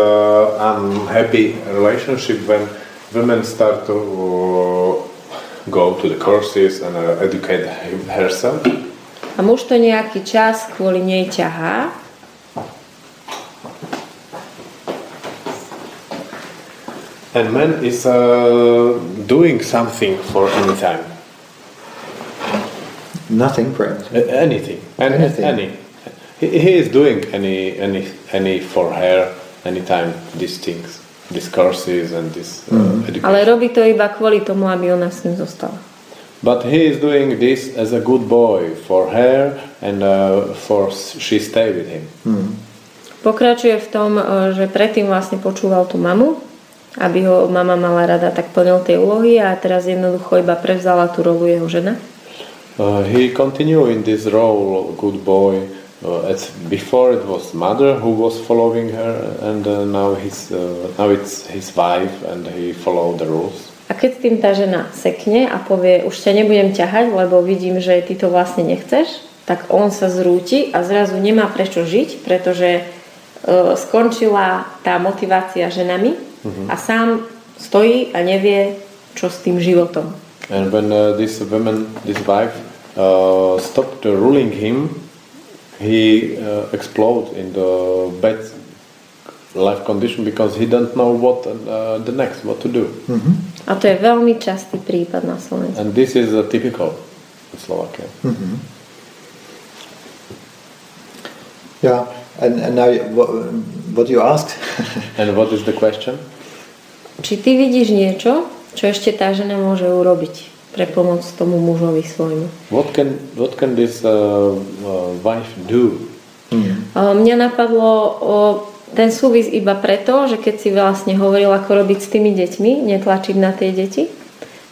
unhappy relationship when women start to uh, go to the courses and uh, educate herself. A muž to nejaký čas kvôli nej ťahá And man is uh, doing something for any time, Nothing, perhaps. Anything, Anything. any. He, he is doing any, any, any for her, anytime these things, these courses and this uh, education. ale robí to iba kvôli tomu, aby ona s ním zostala. But he is doing this as a good boy for her and uh, for she stay with him. Pokračuje v tom, e, že predtým vlastne počúval tú mamu, aby ho mama mala rada, tak plnil tie úlohy a teraz jednoducho iba prevzala tú rolu jeho žena. Uh, he continue in this role, good boy. Uh, as before, it was mother who was following her, and uh, now he's uh, now it's his wife, and he follow the rules. A keď tým tá žena sekne a povie, už ťa nebudem ťahať, lebo vidím, že ty to vlastne nechceš, tak on sa zrúti a zrazu nemá prečo žiť, pretože e, skončila tá motivácia ženami a sám stojí a nevie, čo s tým životom. And when uh, this woman, this wife, uh, stopped uh, ruling him, he uh, explode in the bad life condition because he don't know what uh, the next, what to do. A to je veľmi častý prípad na Slovensku. And this is uh, typical in Slovakia. Yeah, and, and now what, what you asked? And what is the question? Či ty vidíš niečo, čo ešte tá žena môže urobiť pre pomoc tomu mužovi svojmu? What can what can this uh, uh, wife do? A Mňa napadlo o, ten súvis iba preto, že keď si vlastne hovoril, ako robiť s tými deťmi, netlačiť na tie deti,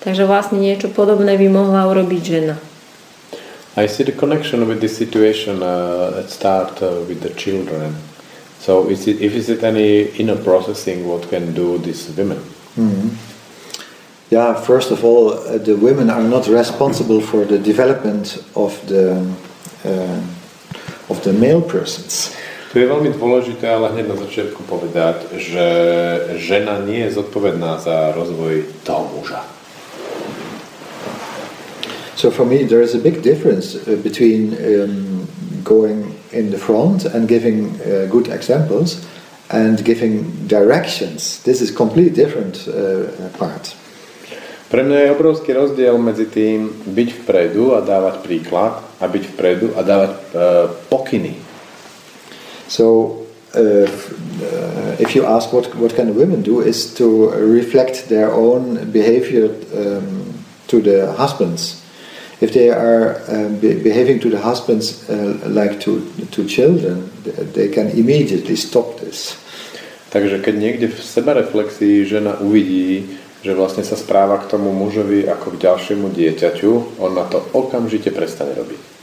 takže vlastne niečo podobné by mohla urobiť žena. I see the connection with this situation uh, at start uh, with the children. So is it if is it any inner processing what can do these women? Yeah, first of all, uh, the women are not responsible for the development of the uh, of the male persons. Tu je veľmi dôležité, ale hneď na začiatku povedať, že žena nie je zodpovedná za rozvoj toho muža. So for me, there is a big difference uh, between um, going in the front and giving uh, good examples and giving directions. This is completely different uh, part. Pre mňa je obrovský rozdiel medzi tým byť vpredu a dávať príklad a byť vpredu a dávať uh, pokyny. So uh, uh, if you ask what what can women do, is to reflect their own behavior um, to the husbands. If they are um, be- behaving to the husbands uh, like to to children, th- they can immediately stop this. Takže keď niekde v sebareflexii žena uvidí, že vlastne sa správa k tomu mužovi ako k ďalšiemu dieťaťu, on na to okamžite prestane robiť.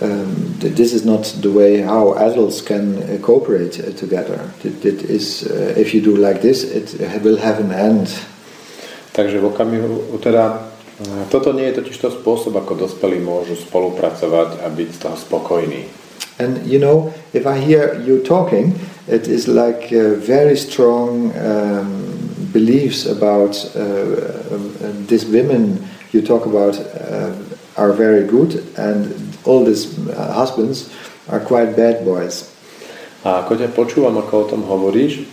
Um, th- this is not the way how adults can uh, cooperate uh, together. It, it is, uh, if you do like this, it will have an end. Takže v okamihu, teda e, toto nie je totiž to spôsob, ako dospelí môžu spolupracovať a byť z toho spokojní. And you know, if I hear you talking, it is like uh, very strong um, beliefs about uh, uh, these women you talk about uh, are very good, and all these uh, husbands are quite bad boys. A ako ťa počúvam, ako o tom hovoríš,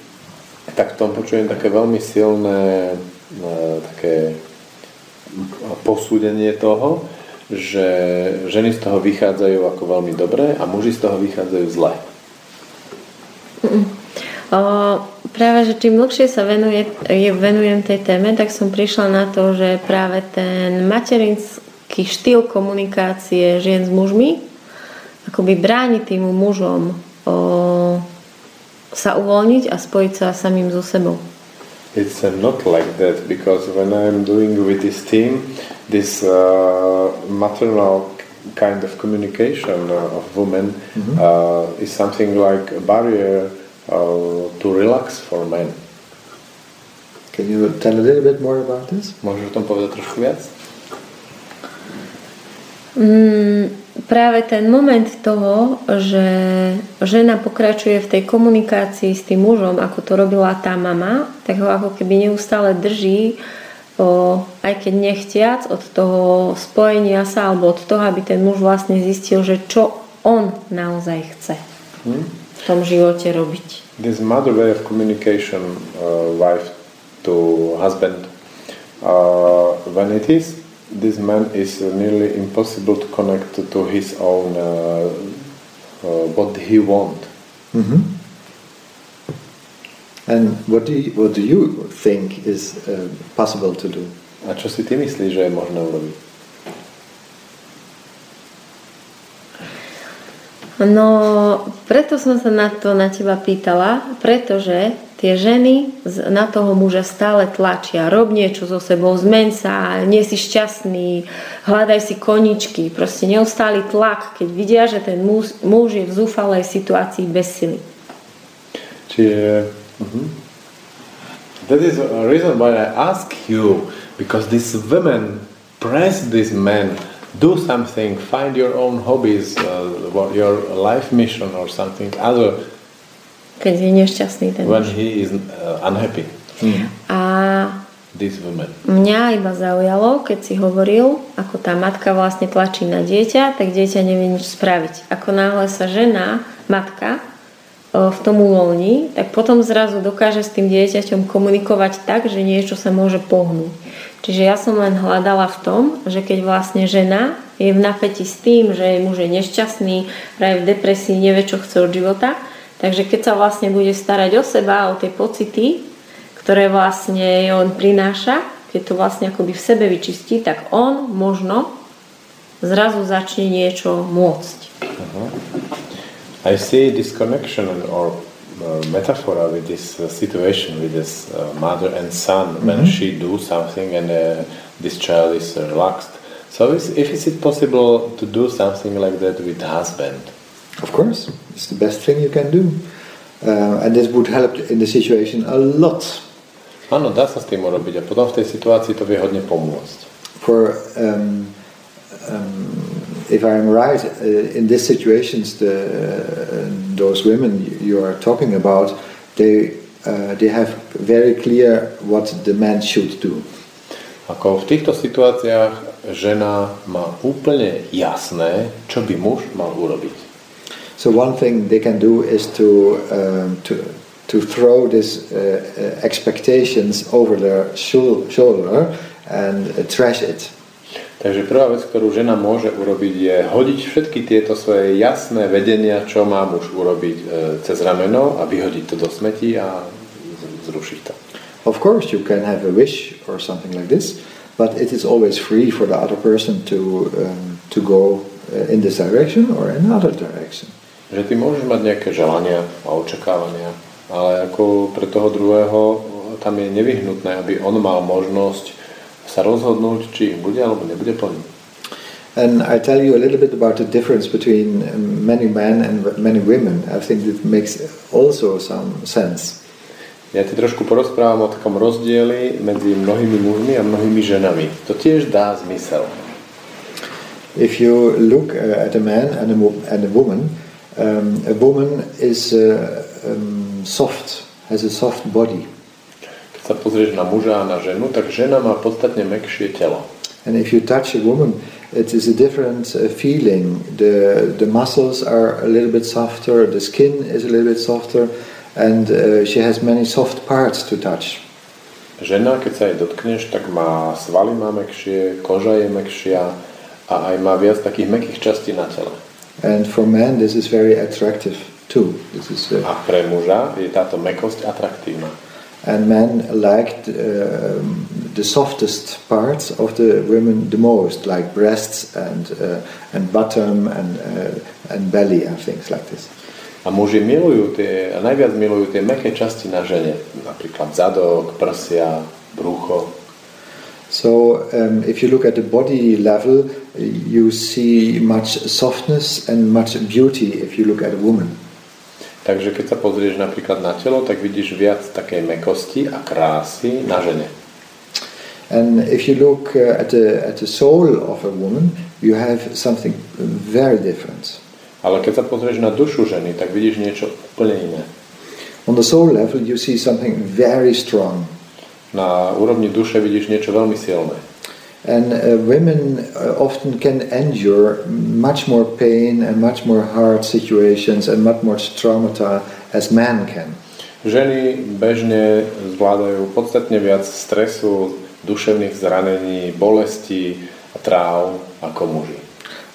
tak v tom počujem také veľmi silné e, také posúdenie toho, že ženy z toho vychádzajú ako veľmi dobré a muži z toho vychádzajú zle. O, práve, že čím dlhšie sa venuje, je, venujem tej téme, tak som prišla na to, že práve ten materinský štýl komunikácie žien s mužmi akoby bráni tým mužom o, sa uvoľniť a spojiť sa samým so sebou. It's uh, not like that because when I'm doing with this team, this uh, maternal kind of communication uh, of women uh, is something like a barrier uh, to relax for men. Can you tell a little bit more about this? Môžeš o tom povedať trošku viac? Mm, práve ten moment toho, že žena pokračuje v tej komunikácii s tým mužom, ako to robila tá mama, tak ho ako keby neustále drží, o, aj keď nechtiac, od toho spojenia sa, alebo od toho, aby ten muž vlastne zistil, že čo on naozaj chce v tom živote robiť. This mother way of communication, uh, wife to husband, uh, when it is, this man is nearly impossible to connect to, to his own uh, uh, what he want. And what do you, what do you think is uh, possible to do? A čo si ty myslíš, že je možné urobiť? No, preto som sa na to na teba pýtala, pretože tie ženy na toho muža stále tlačia. Rob niečo so sebou, zmeň sa, nie si šťastný, hľadaj si koničky. Proste neustály tlak, keď vidia, že ten muž, muž je v zúfalej situácii bez sily. Čiže, mhm. That is a reason why I ask you, because these women press these men, do something, find your own hobbies, uh, your life mission or something other Keď je nešťastný ten when muž. he is uh, unhappy. A These women. mňa iba zaujalo, keď si hovoril, ako tá matka vlastne tlačí na dieťa, tak dieťa nevie nič spraviť. Ako náhle sa žena, matka, v tom uvoľní, tak potom zrazu dokáže s tým dieťaťom komunikovať tak, že niečo sa môže pohnúť. Čiže ja som len hľadala v tom, že keď vlastne žena je v napätí s tým, že jej muž je nešťastný, práve v depresii, nevie, čo chce od života, takže keď sa vlastne bude starať o seba, o tie pocity, ktoré vlastne on prináša, keď to vlastne akoby v sebe vyčistí, tak on možno zrazu začne niečo môcť. Uh-huh. I see this connection or uh, metaphor with this uh, situation with this uh, mother and son mm-hmm. when she do something and uh, this child is relaxed. So is, if is it possible to do something like that with husband? Of course, it's the best thing you can do. Uh, and this would help in the situation a lot. Áno, dá sa s tým urobiť a potom v tej situácii to vie hodne pomôcť. For um, um, if I'm right, uh, in these situations, the, uh, those women you are talking about, they, uh, they have very clear what the man should do. Ako v týchto situáciách žena má úplne jasné, čo by muž mal urobiť. So one thing they can do is to, um, to, to throw these uh, uh expectations over their shoulder and uh, trash it. Takže prvá vec, ktorú žena môže urobiť, je hodiť všetky tieto svoje jasné vedenia, čo má muž urobiť e, cez rameno a vyhodiť to do smetí a zrušiť to. Of course you can have a wish or something like this, but it is always free for the other person to, um, to go uh, in this direction or in another direction. Že ty môžeš mať nejaké želania a očakávania, ale ako pre toho druhého tam je nevyhnutné, aby on mal možnosť sa rozhodnúť, či ich bude alebo nebude plniť. And I tell you a little bit about the difference between many men and many women. I think it makes also some sense. Ja ti trošku porozprávam o takom rozdieli medzi mnohými mužmi a mnohými ženami. To tiež dá zmysel. If you look uh, at a man and a, and a woman, um, a woman is uh, um, soft, has a soft body sa pozrieš na muža a na ženu, tak žena má podstatne mekšie telo. And if you touch a woman, it is a different uh, feeling. The, the muscles are a little bit softer, the skin is a little bit softer, and uh, she has many soft parts to touch. Žena, keď sa jej dotkneš, tak má svaly má mekšie, koža je mekšia a aj má viac takých mekých častí na tele. And for men this is very attractive too. This is, uh, a pre muža je táto mekosť atraktívna and men liked uh, the softest parts of the women the most, like breasts and uh, and bottom and uh, and belly and things like this. A muži milujú tie, a najviac milujú tie meké časti na žene, napríklad zadok, prsia, brucho. So um, if you look at the body level, you see much softness and much beauty if you look at a woman. Takže keď sa pozrieš napríklad na telo, tak vidíš viac takej mekosti a krásy na žene. And if you look uh, at the, at the soul of a woman, you have something very different. Ale keď sa pozrieš na dušu ženy, tak vidíš niečo úplne iné. On the soul level you see something very strong. Na úrovni duše vidíš niečo veľmi silné. And uh, women uh, often can endure much more pain and much more hard situations and much more trauma as men can. Ženy bežne zvládajú podstatne viac stresu, duševných zranení, bolestí a tráv ako muži.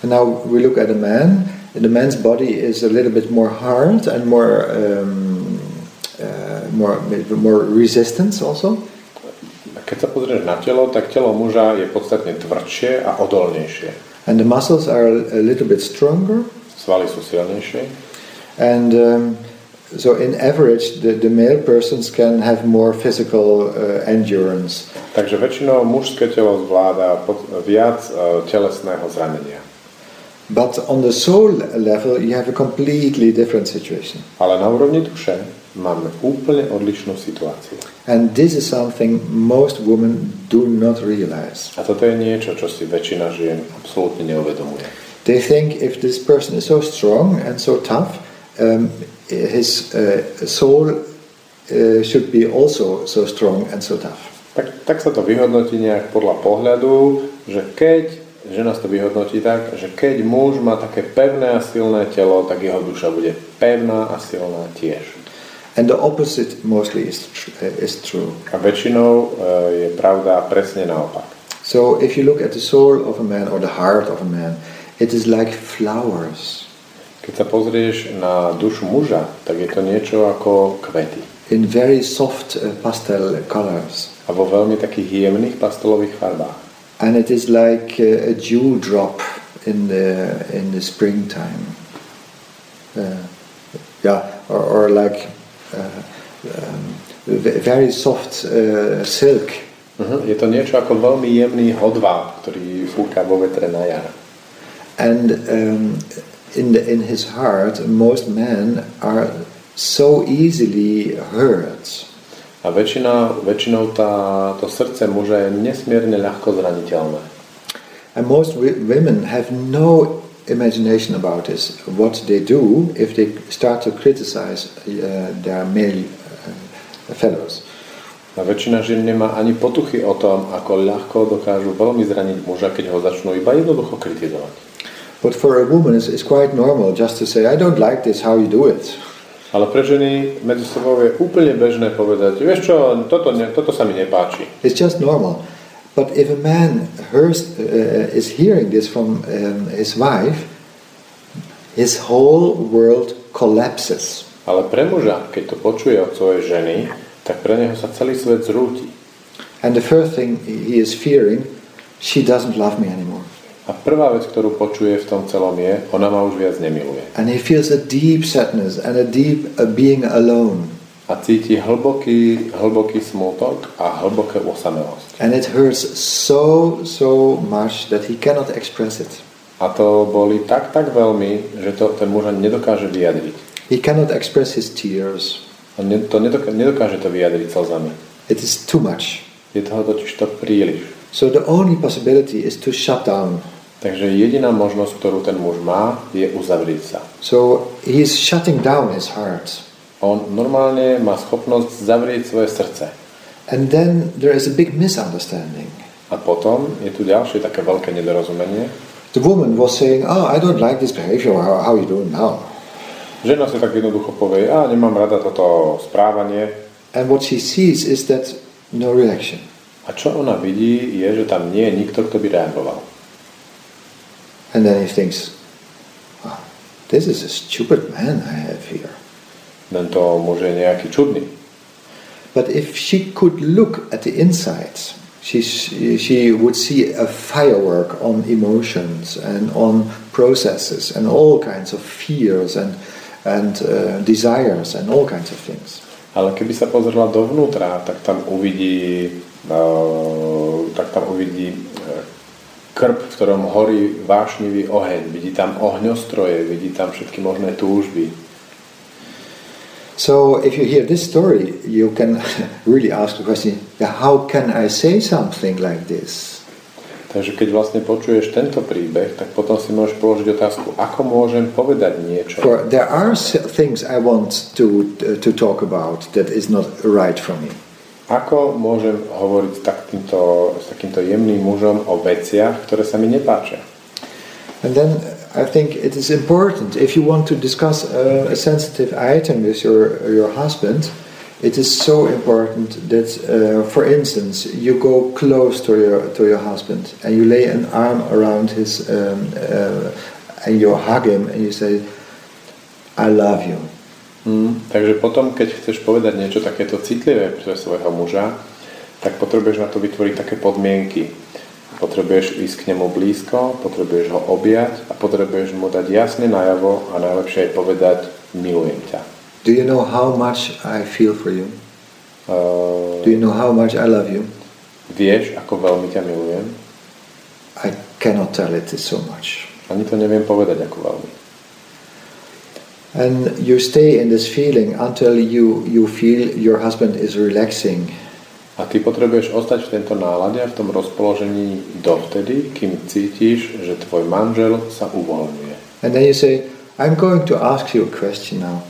And now we look at a man. The man's body is a little bit more hard and more um, uh, more more resistance also. Keď sa pozrieš na telo, tak telo muža je podstatne tvrdšie a odolnejšie. And the muscles are a little bit stronger. Svaly sú silnejšie. And um, so in average the, the male persons can have more physical uh, endurance. Takže väčšinou mužské telo zvláda viac uh, telesného zranenia. But on the soul level you have a completely different situation. Ale na úrovni duše máme úplne odlišnú situáciu. And this is something most women do not realize. A toto je niečo, čo si väčšina žien absolútne neuvedomuje. They think if this person is so strong and so tough, um, his uh, soul uh, should be also so strong and so tough. Tak, tak sa to vyhodnotí nejak podľa pohľadu, že keď žena to vyhodnotí tak, že keď muž má také pevné a silné telo, tak jeho duša bude pevná a silná tiež. And the opposite mostly is, tr- is true. A väčšinou e, je pravda presne naopak. So if you look at the soul of a man or the heart of a man, it is like flowers Keď sa pozrieš na dušu muža, tak je to niečo ako kvety. in very soft uh, pastel colors. A vo veľmi takých jemných pastelových farbách. And it is like uh, a dew drop in the, in the springtime. Uh, yeah, or, or like um, very soft uh, silk. Uh-huh. Je to niečo ako veľmi jemný ktorý fúka vo vetre na jar. And um, in, the, in his heart, most men are so easily hurt. A väčšina, väčšinou tá, to srdce muža je nesmierne ľahko zraniteľné. And most women have no imagination about this, what they do if they start to criticize uh, their male uh, fellows. A väčšina žien nemá ani potuchy o tom, ako ľahko dokážu veľmi zraniť muža, keď ho začnú iba jednoducho kritizovať. But for a woman, it's, it's quite normal just to say, I don't like this, how you do it. Ale pre ženy medzi sebou je úplne bežné povedať, vieš čo, toto, ne, toto sa mi nepáči. It's just normal. But if a man hears, uh, is hearing this from um, his wife, his whole world collapses. Ale pre muža, keď to počuje od svojej ženy, tak pre neho sa celý svet zrúti. And the first thing he is fearing, she doesn't love me anymore. A prvá vec, ktorú počuje v tom celom je, ona ma už viac nemiluje. And he feels a deep sadness and a deep uh, being alone. A cíti hlboký, hlboký smutok a hlboké osamelosť. And it hurts so, so much that he cannot express it. A to boli tak, tak veľmi, že to ten muž ani nedokáže vyjadriť. He cannot express his tears. On ne, to nedokáže, nedokáže to vyjadriť slzami. It is too much. Je toho totiž to príliš. So the only possibility is to shut down. Takže jediná možnosť, ktorú ten muž má, je uzavrieť sa. So he is shutting down his heart. On normálne má schopnosť zavrieť svoje srdce. And then there is a big misunderstanding. A potom je tu ďalšie také veľké nedorozumenie. The woman was saying, Oh, I don't like this behavior. How, how are you doing now? Žena si tak jednoducho povie, a nemám rada toto správanie. And what she sees is that no reaction. A čo ona vidí, je, že tam nie je nikto, kto by reagoval. And then he thinks, wow, this is a stupid man I have here. Tento muž je nejaký čudný. But if she could look at the insides, she, she would see a firework on emotions and on processes and all kinds of fears and, and uh, desires and all kinds of things. Ale keby sa pozrela dovnútra, tak tam uvidí, uh, tak tam uvidí uh, krb, v ktorom horí vášnivý oheň. Vidí tam ohňostroje, vidí tam všetky možné túžby. So if you hear this story, you can really ask the question, how can I say something like this? Takže keď vlastne počuješ tento príbeh, tak potom si môžeš položiť otázku, ako môžem povedať niečo. For there are things I want to, to talk about that is not right for me. Ako môžem hovoriť s takýmto, s takýmto jemným mužom o veciach, ktoré sa mi nepáčia? And then I think it is important if you want to discuss a, a sensitive item with your your husband. It is so important that, uh, for instance, you go close to your to your husband and you lay an arm around his um, uh, and you hug him and you say, "I love you." Mm. Takže potom, keď chceš povedať niečo takéto citlivé pre svojho muža, tak potrebuješ na to vytvoriť také podmienky. Potrebuješ ísť k nemu blízko, potrebuješ ho objať a potrebuješ mu dať jasne najavo a najlepšie aj povedať milujem ťa. Do you know how much I feel for you? Uh, Do you know how much I love you? vieš, ako veľmi ťa milujem? I cannot tell it so much. Ani to neviem povedať, ako veľmi. And you stay in this feeling until you, you feel your husband is relaxing. A ty potrebuješ ostať v tejto nálade a v tom rozpoložení dovtedy, kým cítiš, že tvoj manžel sa uvoľňuje. And then you say, I'm going to ask you a question now.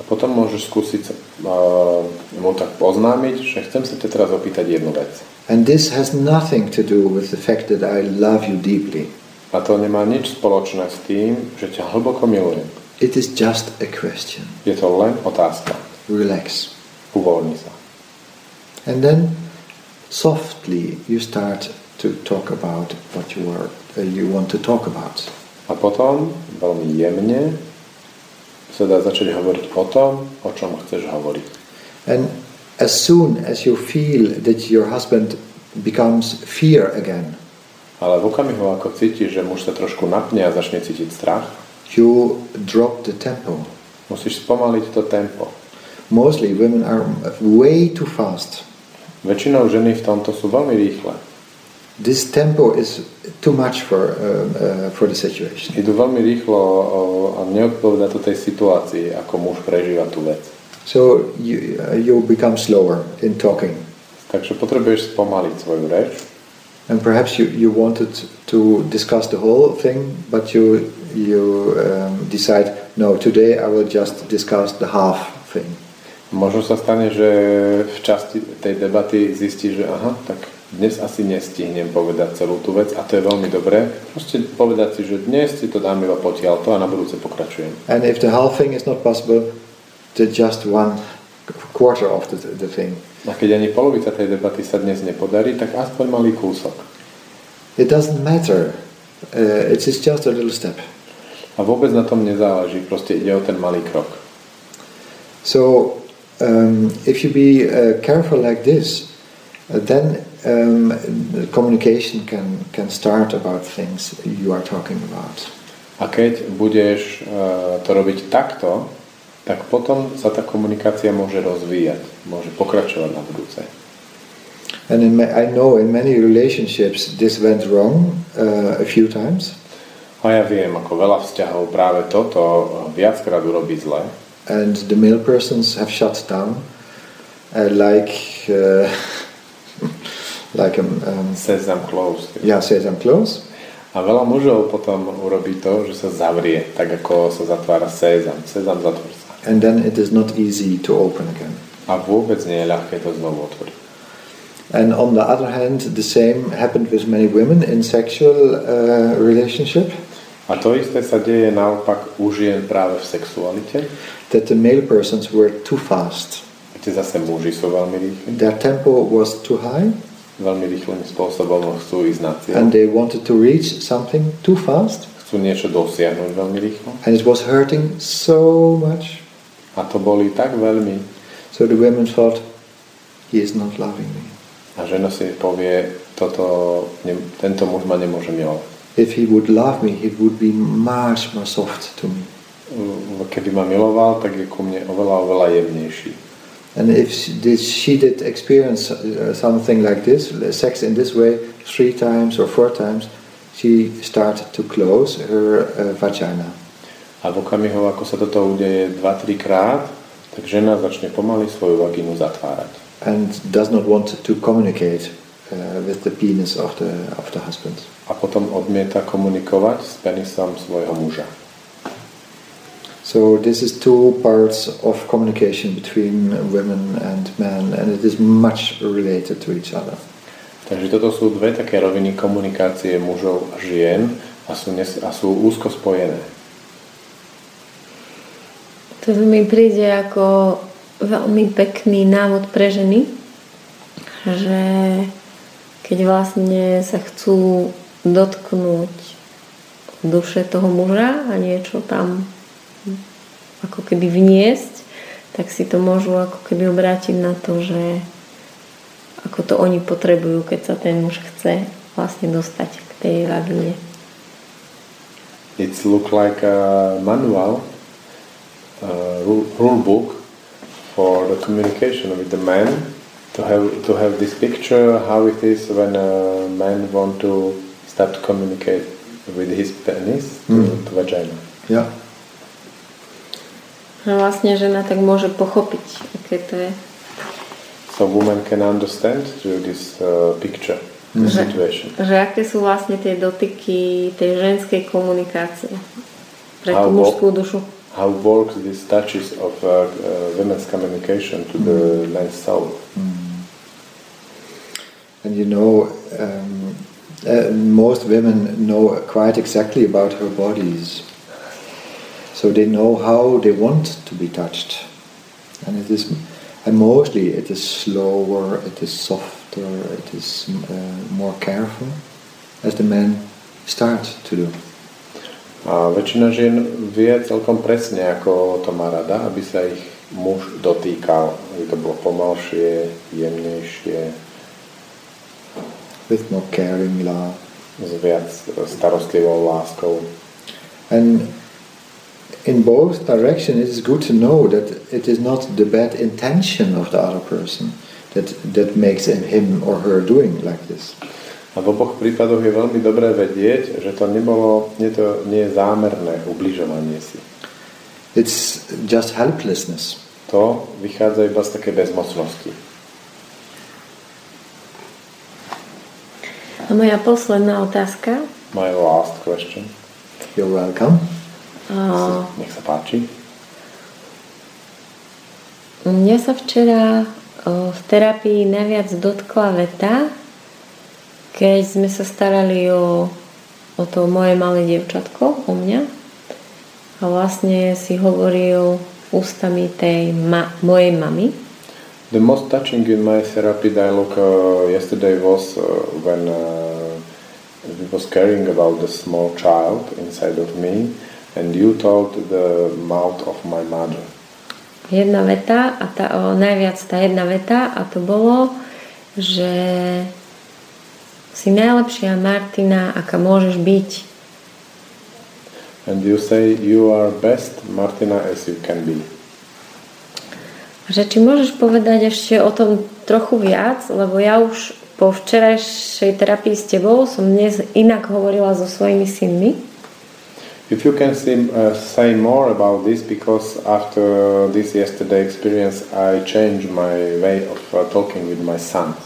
A potom môžeš skúsiť uh, mu tak oznámiť, že chcem sa ťa teraz opýtať jednu vec. And this has nothing to do with the fact that I love you deeply. A to nemá nič spoločné s tým, že ťa hlboko milujem. It is just a question. Je to len otázka. Relax. Uvoľni sa. And then softly you start to talk about what you are uh, you want to talk about. A potom veľmi jemne sa dá začať hovoriť o tom, o čom chceš hovoriť. And as soon as you feel that your husband becomes fear again, Ale v okamihu, ako cítiš, že muž sa trošku napne a začne cítiť strach, you drop the tempo. musíš spomaliť to tempo. Mostly women are way too fast. Väčšinou ženy v tomto sú veľmi rýchle. This tempo is too much for, um, uh, for the situation. Idú veľmi rýchlo a neodpovedá to tej situácii, ako muž prežíva tú vec. So you, uh, you become slower in talking. Takže potrebuješ spomaliť svoju reč And perhaps you, you wanted to discuss the whole thing, but you, you um, decide, no, today I will just discuss the half. Možno sa stane, že v časti tej debaty zistíš, že aha, tak dnes asi nestihnem povedať celú tú vec a to je veľmi dobré. Proste povedať si, že dnes si to dám iba potiaľ to a na budúce pokračujem. And if the half thing is not possible, then just one quarter of the, the thing. A keď ani polovica tej debaty sa dnes nepodarí, tak aspoň malý kúsok. It doesn't matter. Uh, it is just a little step. A vôbec na tom nezáleží, proste ide o ten malý krok. So um, if you be uh, careful like this, uh, then um, the communication can, can start about things you are talking about. A keď budeš uh, to robiť takto, tak potom sa tá komunikácia môže rozvíjať, môže pokračovať na budúce. And in ma- I know in many relationships this went wrong uh, a few times. A ja viem, ako veľa vzťahov práve toto viackrát urobí zle. And the male persons have shut down, uh, like uh, like um, um, Sezam closed. yeah, sesame close, A veľa mužov potom urobí to, že sa zavrie, tak ako sa zatvára sezam. Sezam zatvor sa. and then it is not easy to open again. A vôbec nie je ľahké to znovu otvoriť. And on the other hand, the same happened with many women in sexual uh, relationship. A to isté sa deje naopak u žien práve v sexualite, That the male persons were too fast. kde zase muži sú veľmi rýchli, Their tempo was too high, veľmi rýchlym spôsobom chcú ísť na cieľ, and they wanted to reach something too fast, chcú niečo dosiahnuť veľmi rýchlo. and it was hurting so much. A to boli tak veľmi. So the women thought, he is not loving me. A žena si povie, toto, ne, tento muž ma nemôže milovať. If he would love me, he would be much more soft to me. Keby ma miloval, tak je ku mne oveľa, oveľa jemnejší. And if she did, she did experience uh, something like this, sex in this way, three times or four times, she started to close her uh, vagina. A v okamihu, ako sa toto udeje 2-3 krát, tak žena začne pomaly svoju vagínu zatvárať. and does not want to communicate uh, with the penis of the, of the husband. A potom odmieta komunikovať s penisom svojho muža. So this is two parts of communication between women and men, and it is much related to each other. Takže toto sú dve také roviny komunikácie mužov a žien a sú, nes- a sú úzko spojené. To mi príde ako veľmi pekný návod pre ženy, že keď vlastne sa chcú dotknúť duše toho muža a niečo tam ako keby vniesť, tak si to môžu ako keby obrátiť na to, že ako to oni potrebujú, keď sa ten muž chce vlastne dostať k tej vagíne. It's look like a manual, a rule, book for the communication with the man to have to have this picture how it is when a man want to start to communicate with his penis to, Mm. to vagina. Yeah. A vlastne žena tak môže pochopiť, aké to je. So woman can understand through this uh, picture the Mhm. situation. Že aké sú vlastne tie dotyky tej ženskej komunikácie pre How tú mužskú dušu. How works these touches of uh, uh, women's communication to the man's soul? And you know, um, uh, most women know quite exactly about her bodies. So they know how they want to be touched. And it is, and mostly it is slower, it is softer, it is uh, more careful, as the men start to do. A väčšina žien vie celkom presne, ako to má rada, aby sa ich muž dotýkal, aby to bolo pomalšie, jemnejšie, with more caring love. s viac starostlivou láskou. And in both directions, it is good to know that it is not the bad intention of the other person that, that makes him or her doing like this. A v oboch prípadoch je veľmi dobré vedieť, že to nebolo, nie, to, nie je zámerné ubližovanie si. It's just helplessness. To vychádza iba z také bezmocnosti. A moja posledná otázka. My last question. You're welcome. A, Nech sa páči. mňa sa včera v terapii najviac dotkla veta, keď sme sa starali o, o to moje malé dievčatko, o mňa. A vlastne si hovoril ústami tej ma- mojej mamy. The most touching in my therapy dialogue uh, yesterday was uh, when uh, we was caring about the small child inside of me and you told the mouth of my mother. Jedna veta, a tá, o, najviac tá jedna veta, a to bolo, že si najlepšia Martina, aká môžeš byť. And you say you are best Martina as you can be. Že či môžeš povedať ešte o tom trochu viac, lebo ja už po včerajšej terapii s tebou som dnes inak hovorila so svojimi synmi. If you can see, uh, say more about this, because after this yesterday experience, I changed my way of uh, talking with my sons.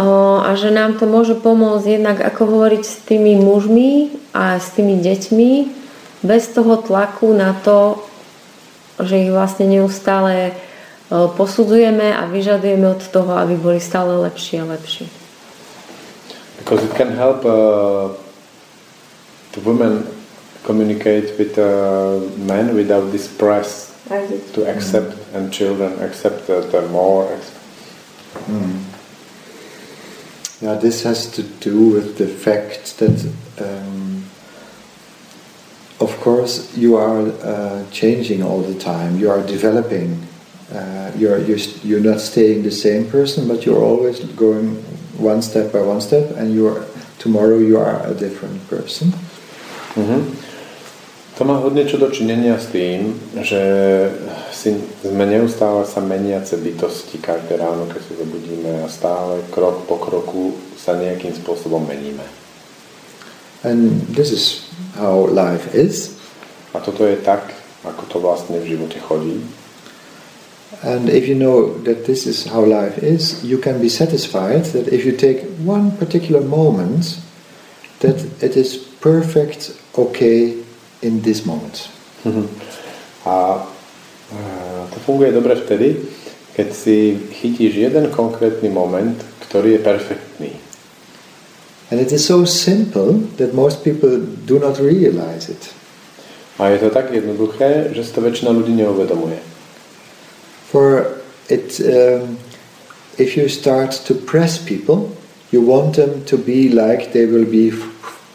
O, a že nám to môže pomôcť jednak ako hovoriť s tými mužmi a s tými deťmi bez toho tlaku na to, že ich vlastne neustále posudzujeme a vyžadujeme od toho, aby boli stále lepšie a lepšie. Because it can help uh, the women communicate with uh, men without this press to accept, and children accept that they're more. Ex- Yeah, this has to do with the fact that, um, of course, you are uh, changing all the time. You are developing. Uh, you're, you're you're not staying the same person, but you're always going one step by one step, and you're tomorrow you are a different person. Mhm. To má hodne čo dočinenia s tým, že si, sme neustále sa meniace bytosti každé ráno, keď sa zobudíme a stále krok po kroku sa nejakým spôsobom meníme. And this is how life is. A toto je tak, ako to vlastne v živote chodí. And if you know that this is how life is, you can be satisfied that if you take one particular moment, that it is perfect, okay in this moment. A e, to funguje dobre vtedy, keď si chytíš jeden konkrétny moment, ktorý je perfektný. And it is so simple that most people do not realize it. A je to tak jednoduché, že si to väčšina ľudí neuvedomuje. For it, um, if you start to press people, you want them to be like they will be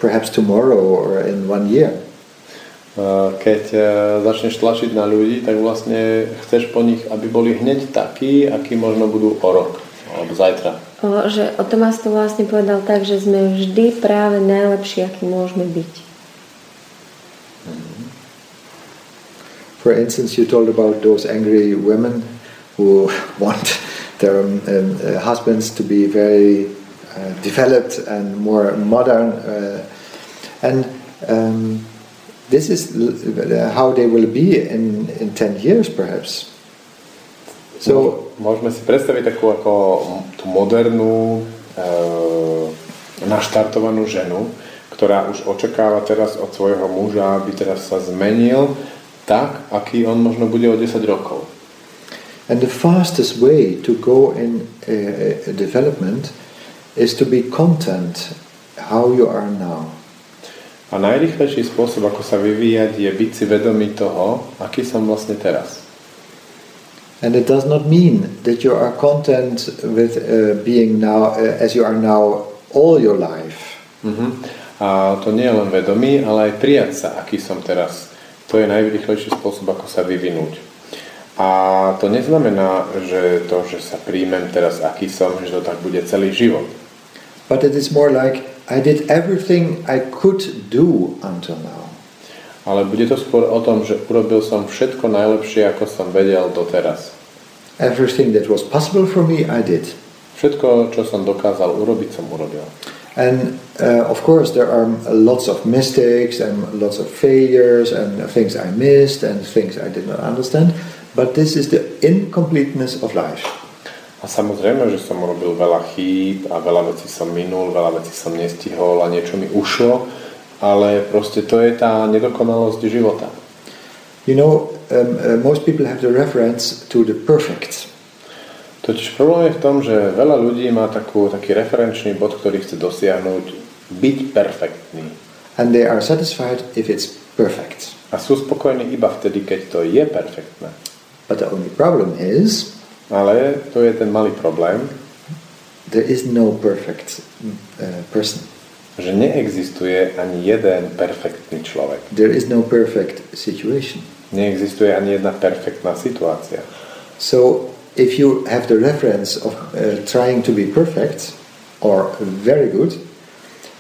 perhaps tomorrow or in one year. Keď začneš tlačiť na ľudí, tak vlastne chceš po nich, aby boli hneď takí, akí možno budú o rok alebo zajtra. O, že o Tomás to vlastne povedal tak, že sme vždy práve najlepší, aký môžeme byť. For instance, you told about those angry women who want their um, uh, husbands to be very uh, developed and more modern, uh, and um, this is l- how they will be in, in 10 years, perhaps. So, Môžeme si predstaviť takú ako tú modernú, e, naštartovanú ženu, ktorá už očakáva teraz od svojho muža, aby teraz sa zmenil tak, aký on možno bude o 10 rokov. and the fastest way to go in uh, development is to be content how you are now. A najrychlejší spôsob, ako sa vyvíjať, je byť si vedomý toho, aký som vlastne teraz. And it does not mean that you are content with uh, being now uh, as you are now all your life. Uh-huh. A to nie je len vedomý, ale aj prijať sa, aký som teraz. To je najrýchlejší spôsob, ako sa vyvinúť. A to neznamená, že to, že sa príjmem teraz, aký som, že to tak bude celý život. But it is more like I did everything I could do until now. Ale bude to skôr o tom, že urobil som všetko najlepšie, ako som vedel doteraz. Everything that was possible for me, I did. Všetko, čo som dokázal urobiť, som urobil. And uh, of course, there are lots of mistakes and lots of failures and things I missed and things I did not understand. But this is the incompleteness of life. A samozrejme, že som urobil veľa chýb a veľa vecí som minul, veľa vecí som nestihol a niečo mi ušlo, ale proste to je tá nedokonalosť života. You know, um, uh, most people have the reference to the perfect. Totiž problém je v tom, že veľa ľudí má takú, taký referenčný bod, ktorý chce dosiahnuť, byť perfektný. And they are satisfied if it's perfect. A sú spokojní iba vtedy, keď to je perfektné. But the only problem is Ale to je ten malý problém, there is no perfect uh, person. že neexistuje ani jeden perfektný človek. There is no perfect situation. Neexistuje ani jedna perfektná situácia. So if you have the reference of uh, trying to be perfect or very good,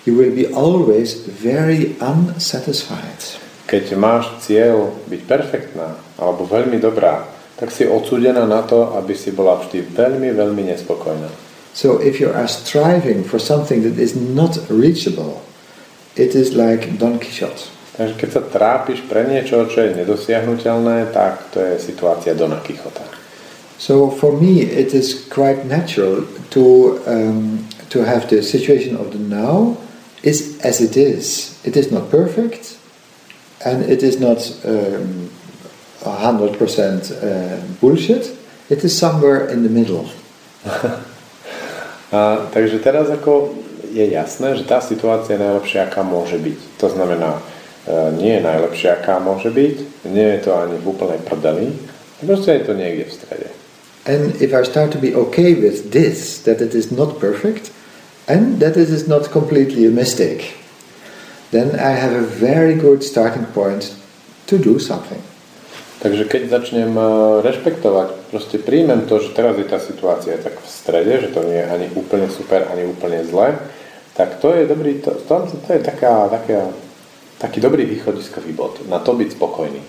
you will be always very unsatisfied. Keď máš cieľ byť perfektná alebo veľmi dobrá, tak si odsúdená na to, aby si bola vždy veľmi, veľmi nespokojná. So if you are striving for something that is not reachable, it is like Don Quixote. Takže keď sa trápiš pre niečo, čo je nedosiahnutelné, tak to je situácia Dona Quixota. So for me, it is quite natural to um, to have the situation of the now is as it is. It is not perfect, and it is not um, 100% uh, bullshit. It is somewhere in the middle. A, takže teraz ako je jasné, že tá situácia je najlepšia, aká môže byť. To znamená, e, nie je najlepšia, aká môže byť, nie je to ani v úplnej prdeli, proste je to niekde v strede. And if I start to be okay with this, that it is not perfect, and that it is not completely a mistake, then I have a very good starting point to do something. Takže keď začnem e, rešpektovať, proste príjmem to, že teraz je tá situácia tak v strede, že to nie je ani úplne super, ani úplne zle, tak to je dobrý, to, to, to je taká, taká, taký dobrý východiskový bod, na to byť spokojný.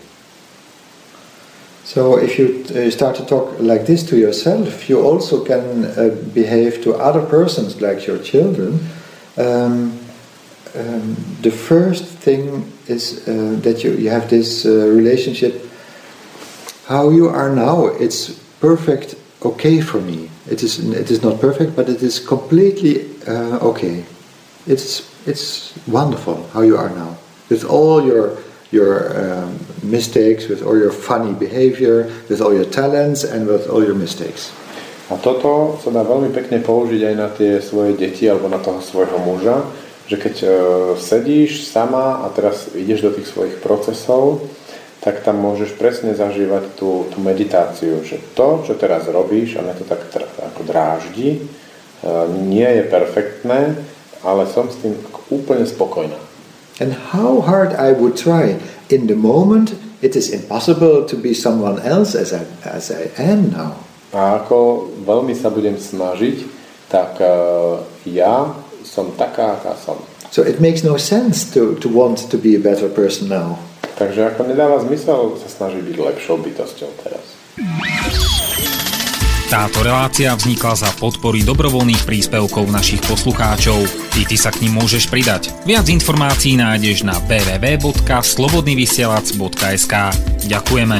So if you uh, start to talk like this to yourself, you also can uh, behave to other persons like your children. Um, um, the first thing is uh, that you, you have this uh, relationship how you are now, it's perfect, okay for me. It is, it is not perfect, but it is completely uh, okay. It's, it's wonderful how you are now. With all your, your um, mistakes, with all your funny behavior, with all your talents, and with all your mistakes. A toto sa dá veľmi pekne použiť aj na tie svoje deti alebo na toho svojho muža, že keď uh, sedíš sama a teraz ideš do tých svojich procesov, tak tam môžeš presne zažívať tú, tú meditáciu, že to, čo teraz robíš, a mňa to tak ako dráždi, e, nie je perfektné, ale som s tým úplne spokojná. And how hard I would try in the moment, it is impossible to be someone else as I, as I am now. A ako veľmi sa budem snažiť, tak uh, ja som taká, aká som. So it makes no sense to, to want to be a better person now. Takže ako nedáva zmysel sa snažiť byť lepšou bytosťou teraz. Táto relácia vznikla za podpory dobrovoľných príspevkov našich poslucháčov. Ty, ty sa k ním môžeš pridať. Viac informácií nájdeš na www.slobodnyvysielac.sk Ďakujeme.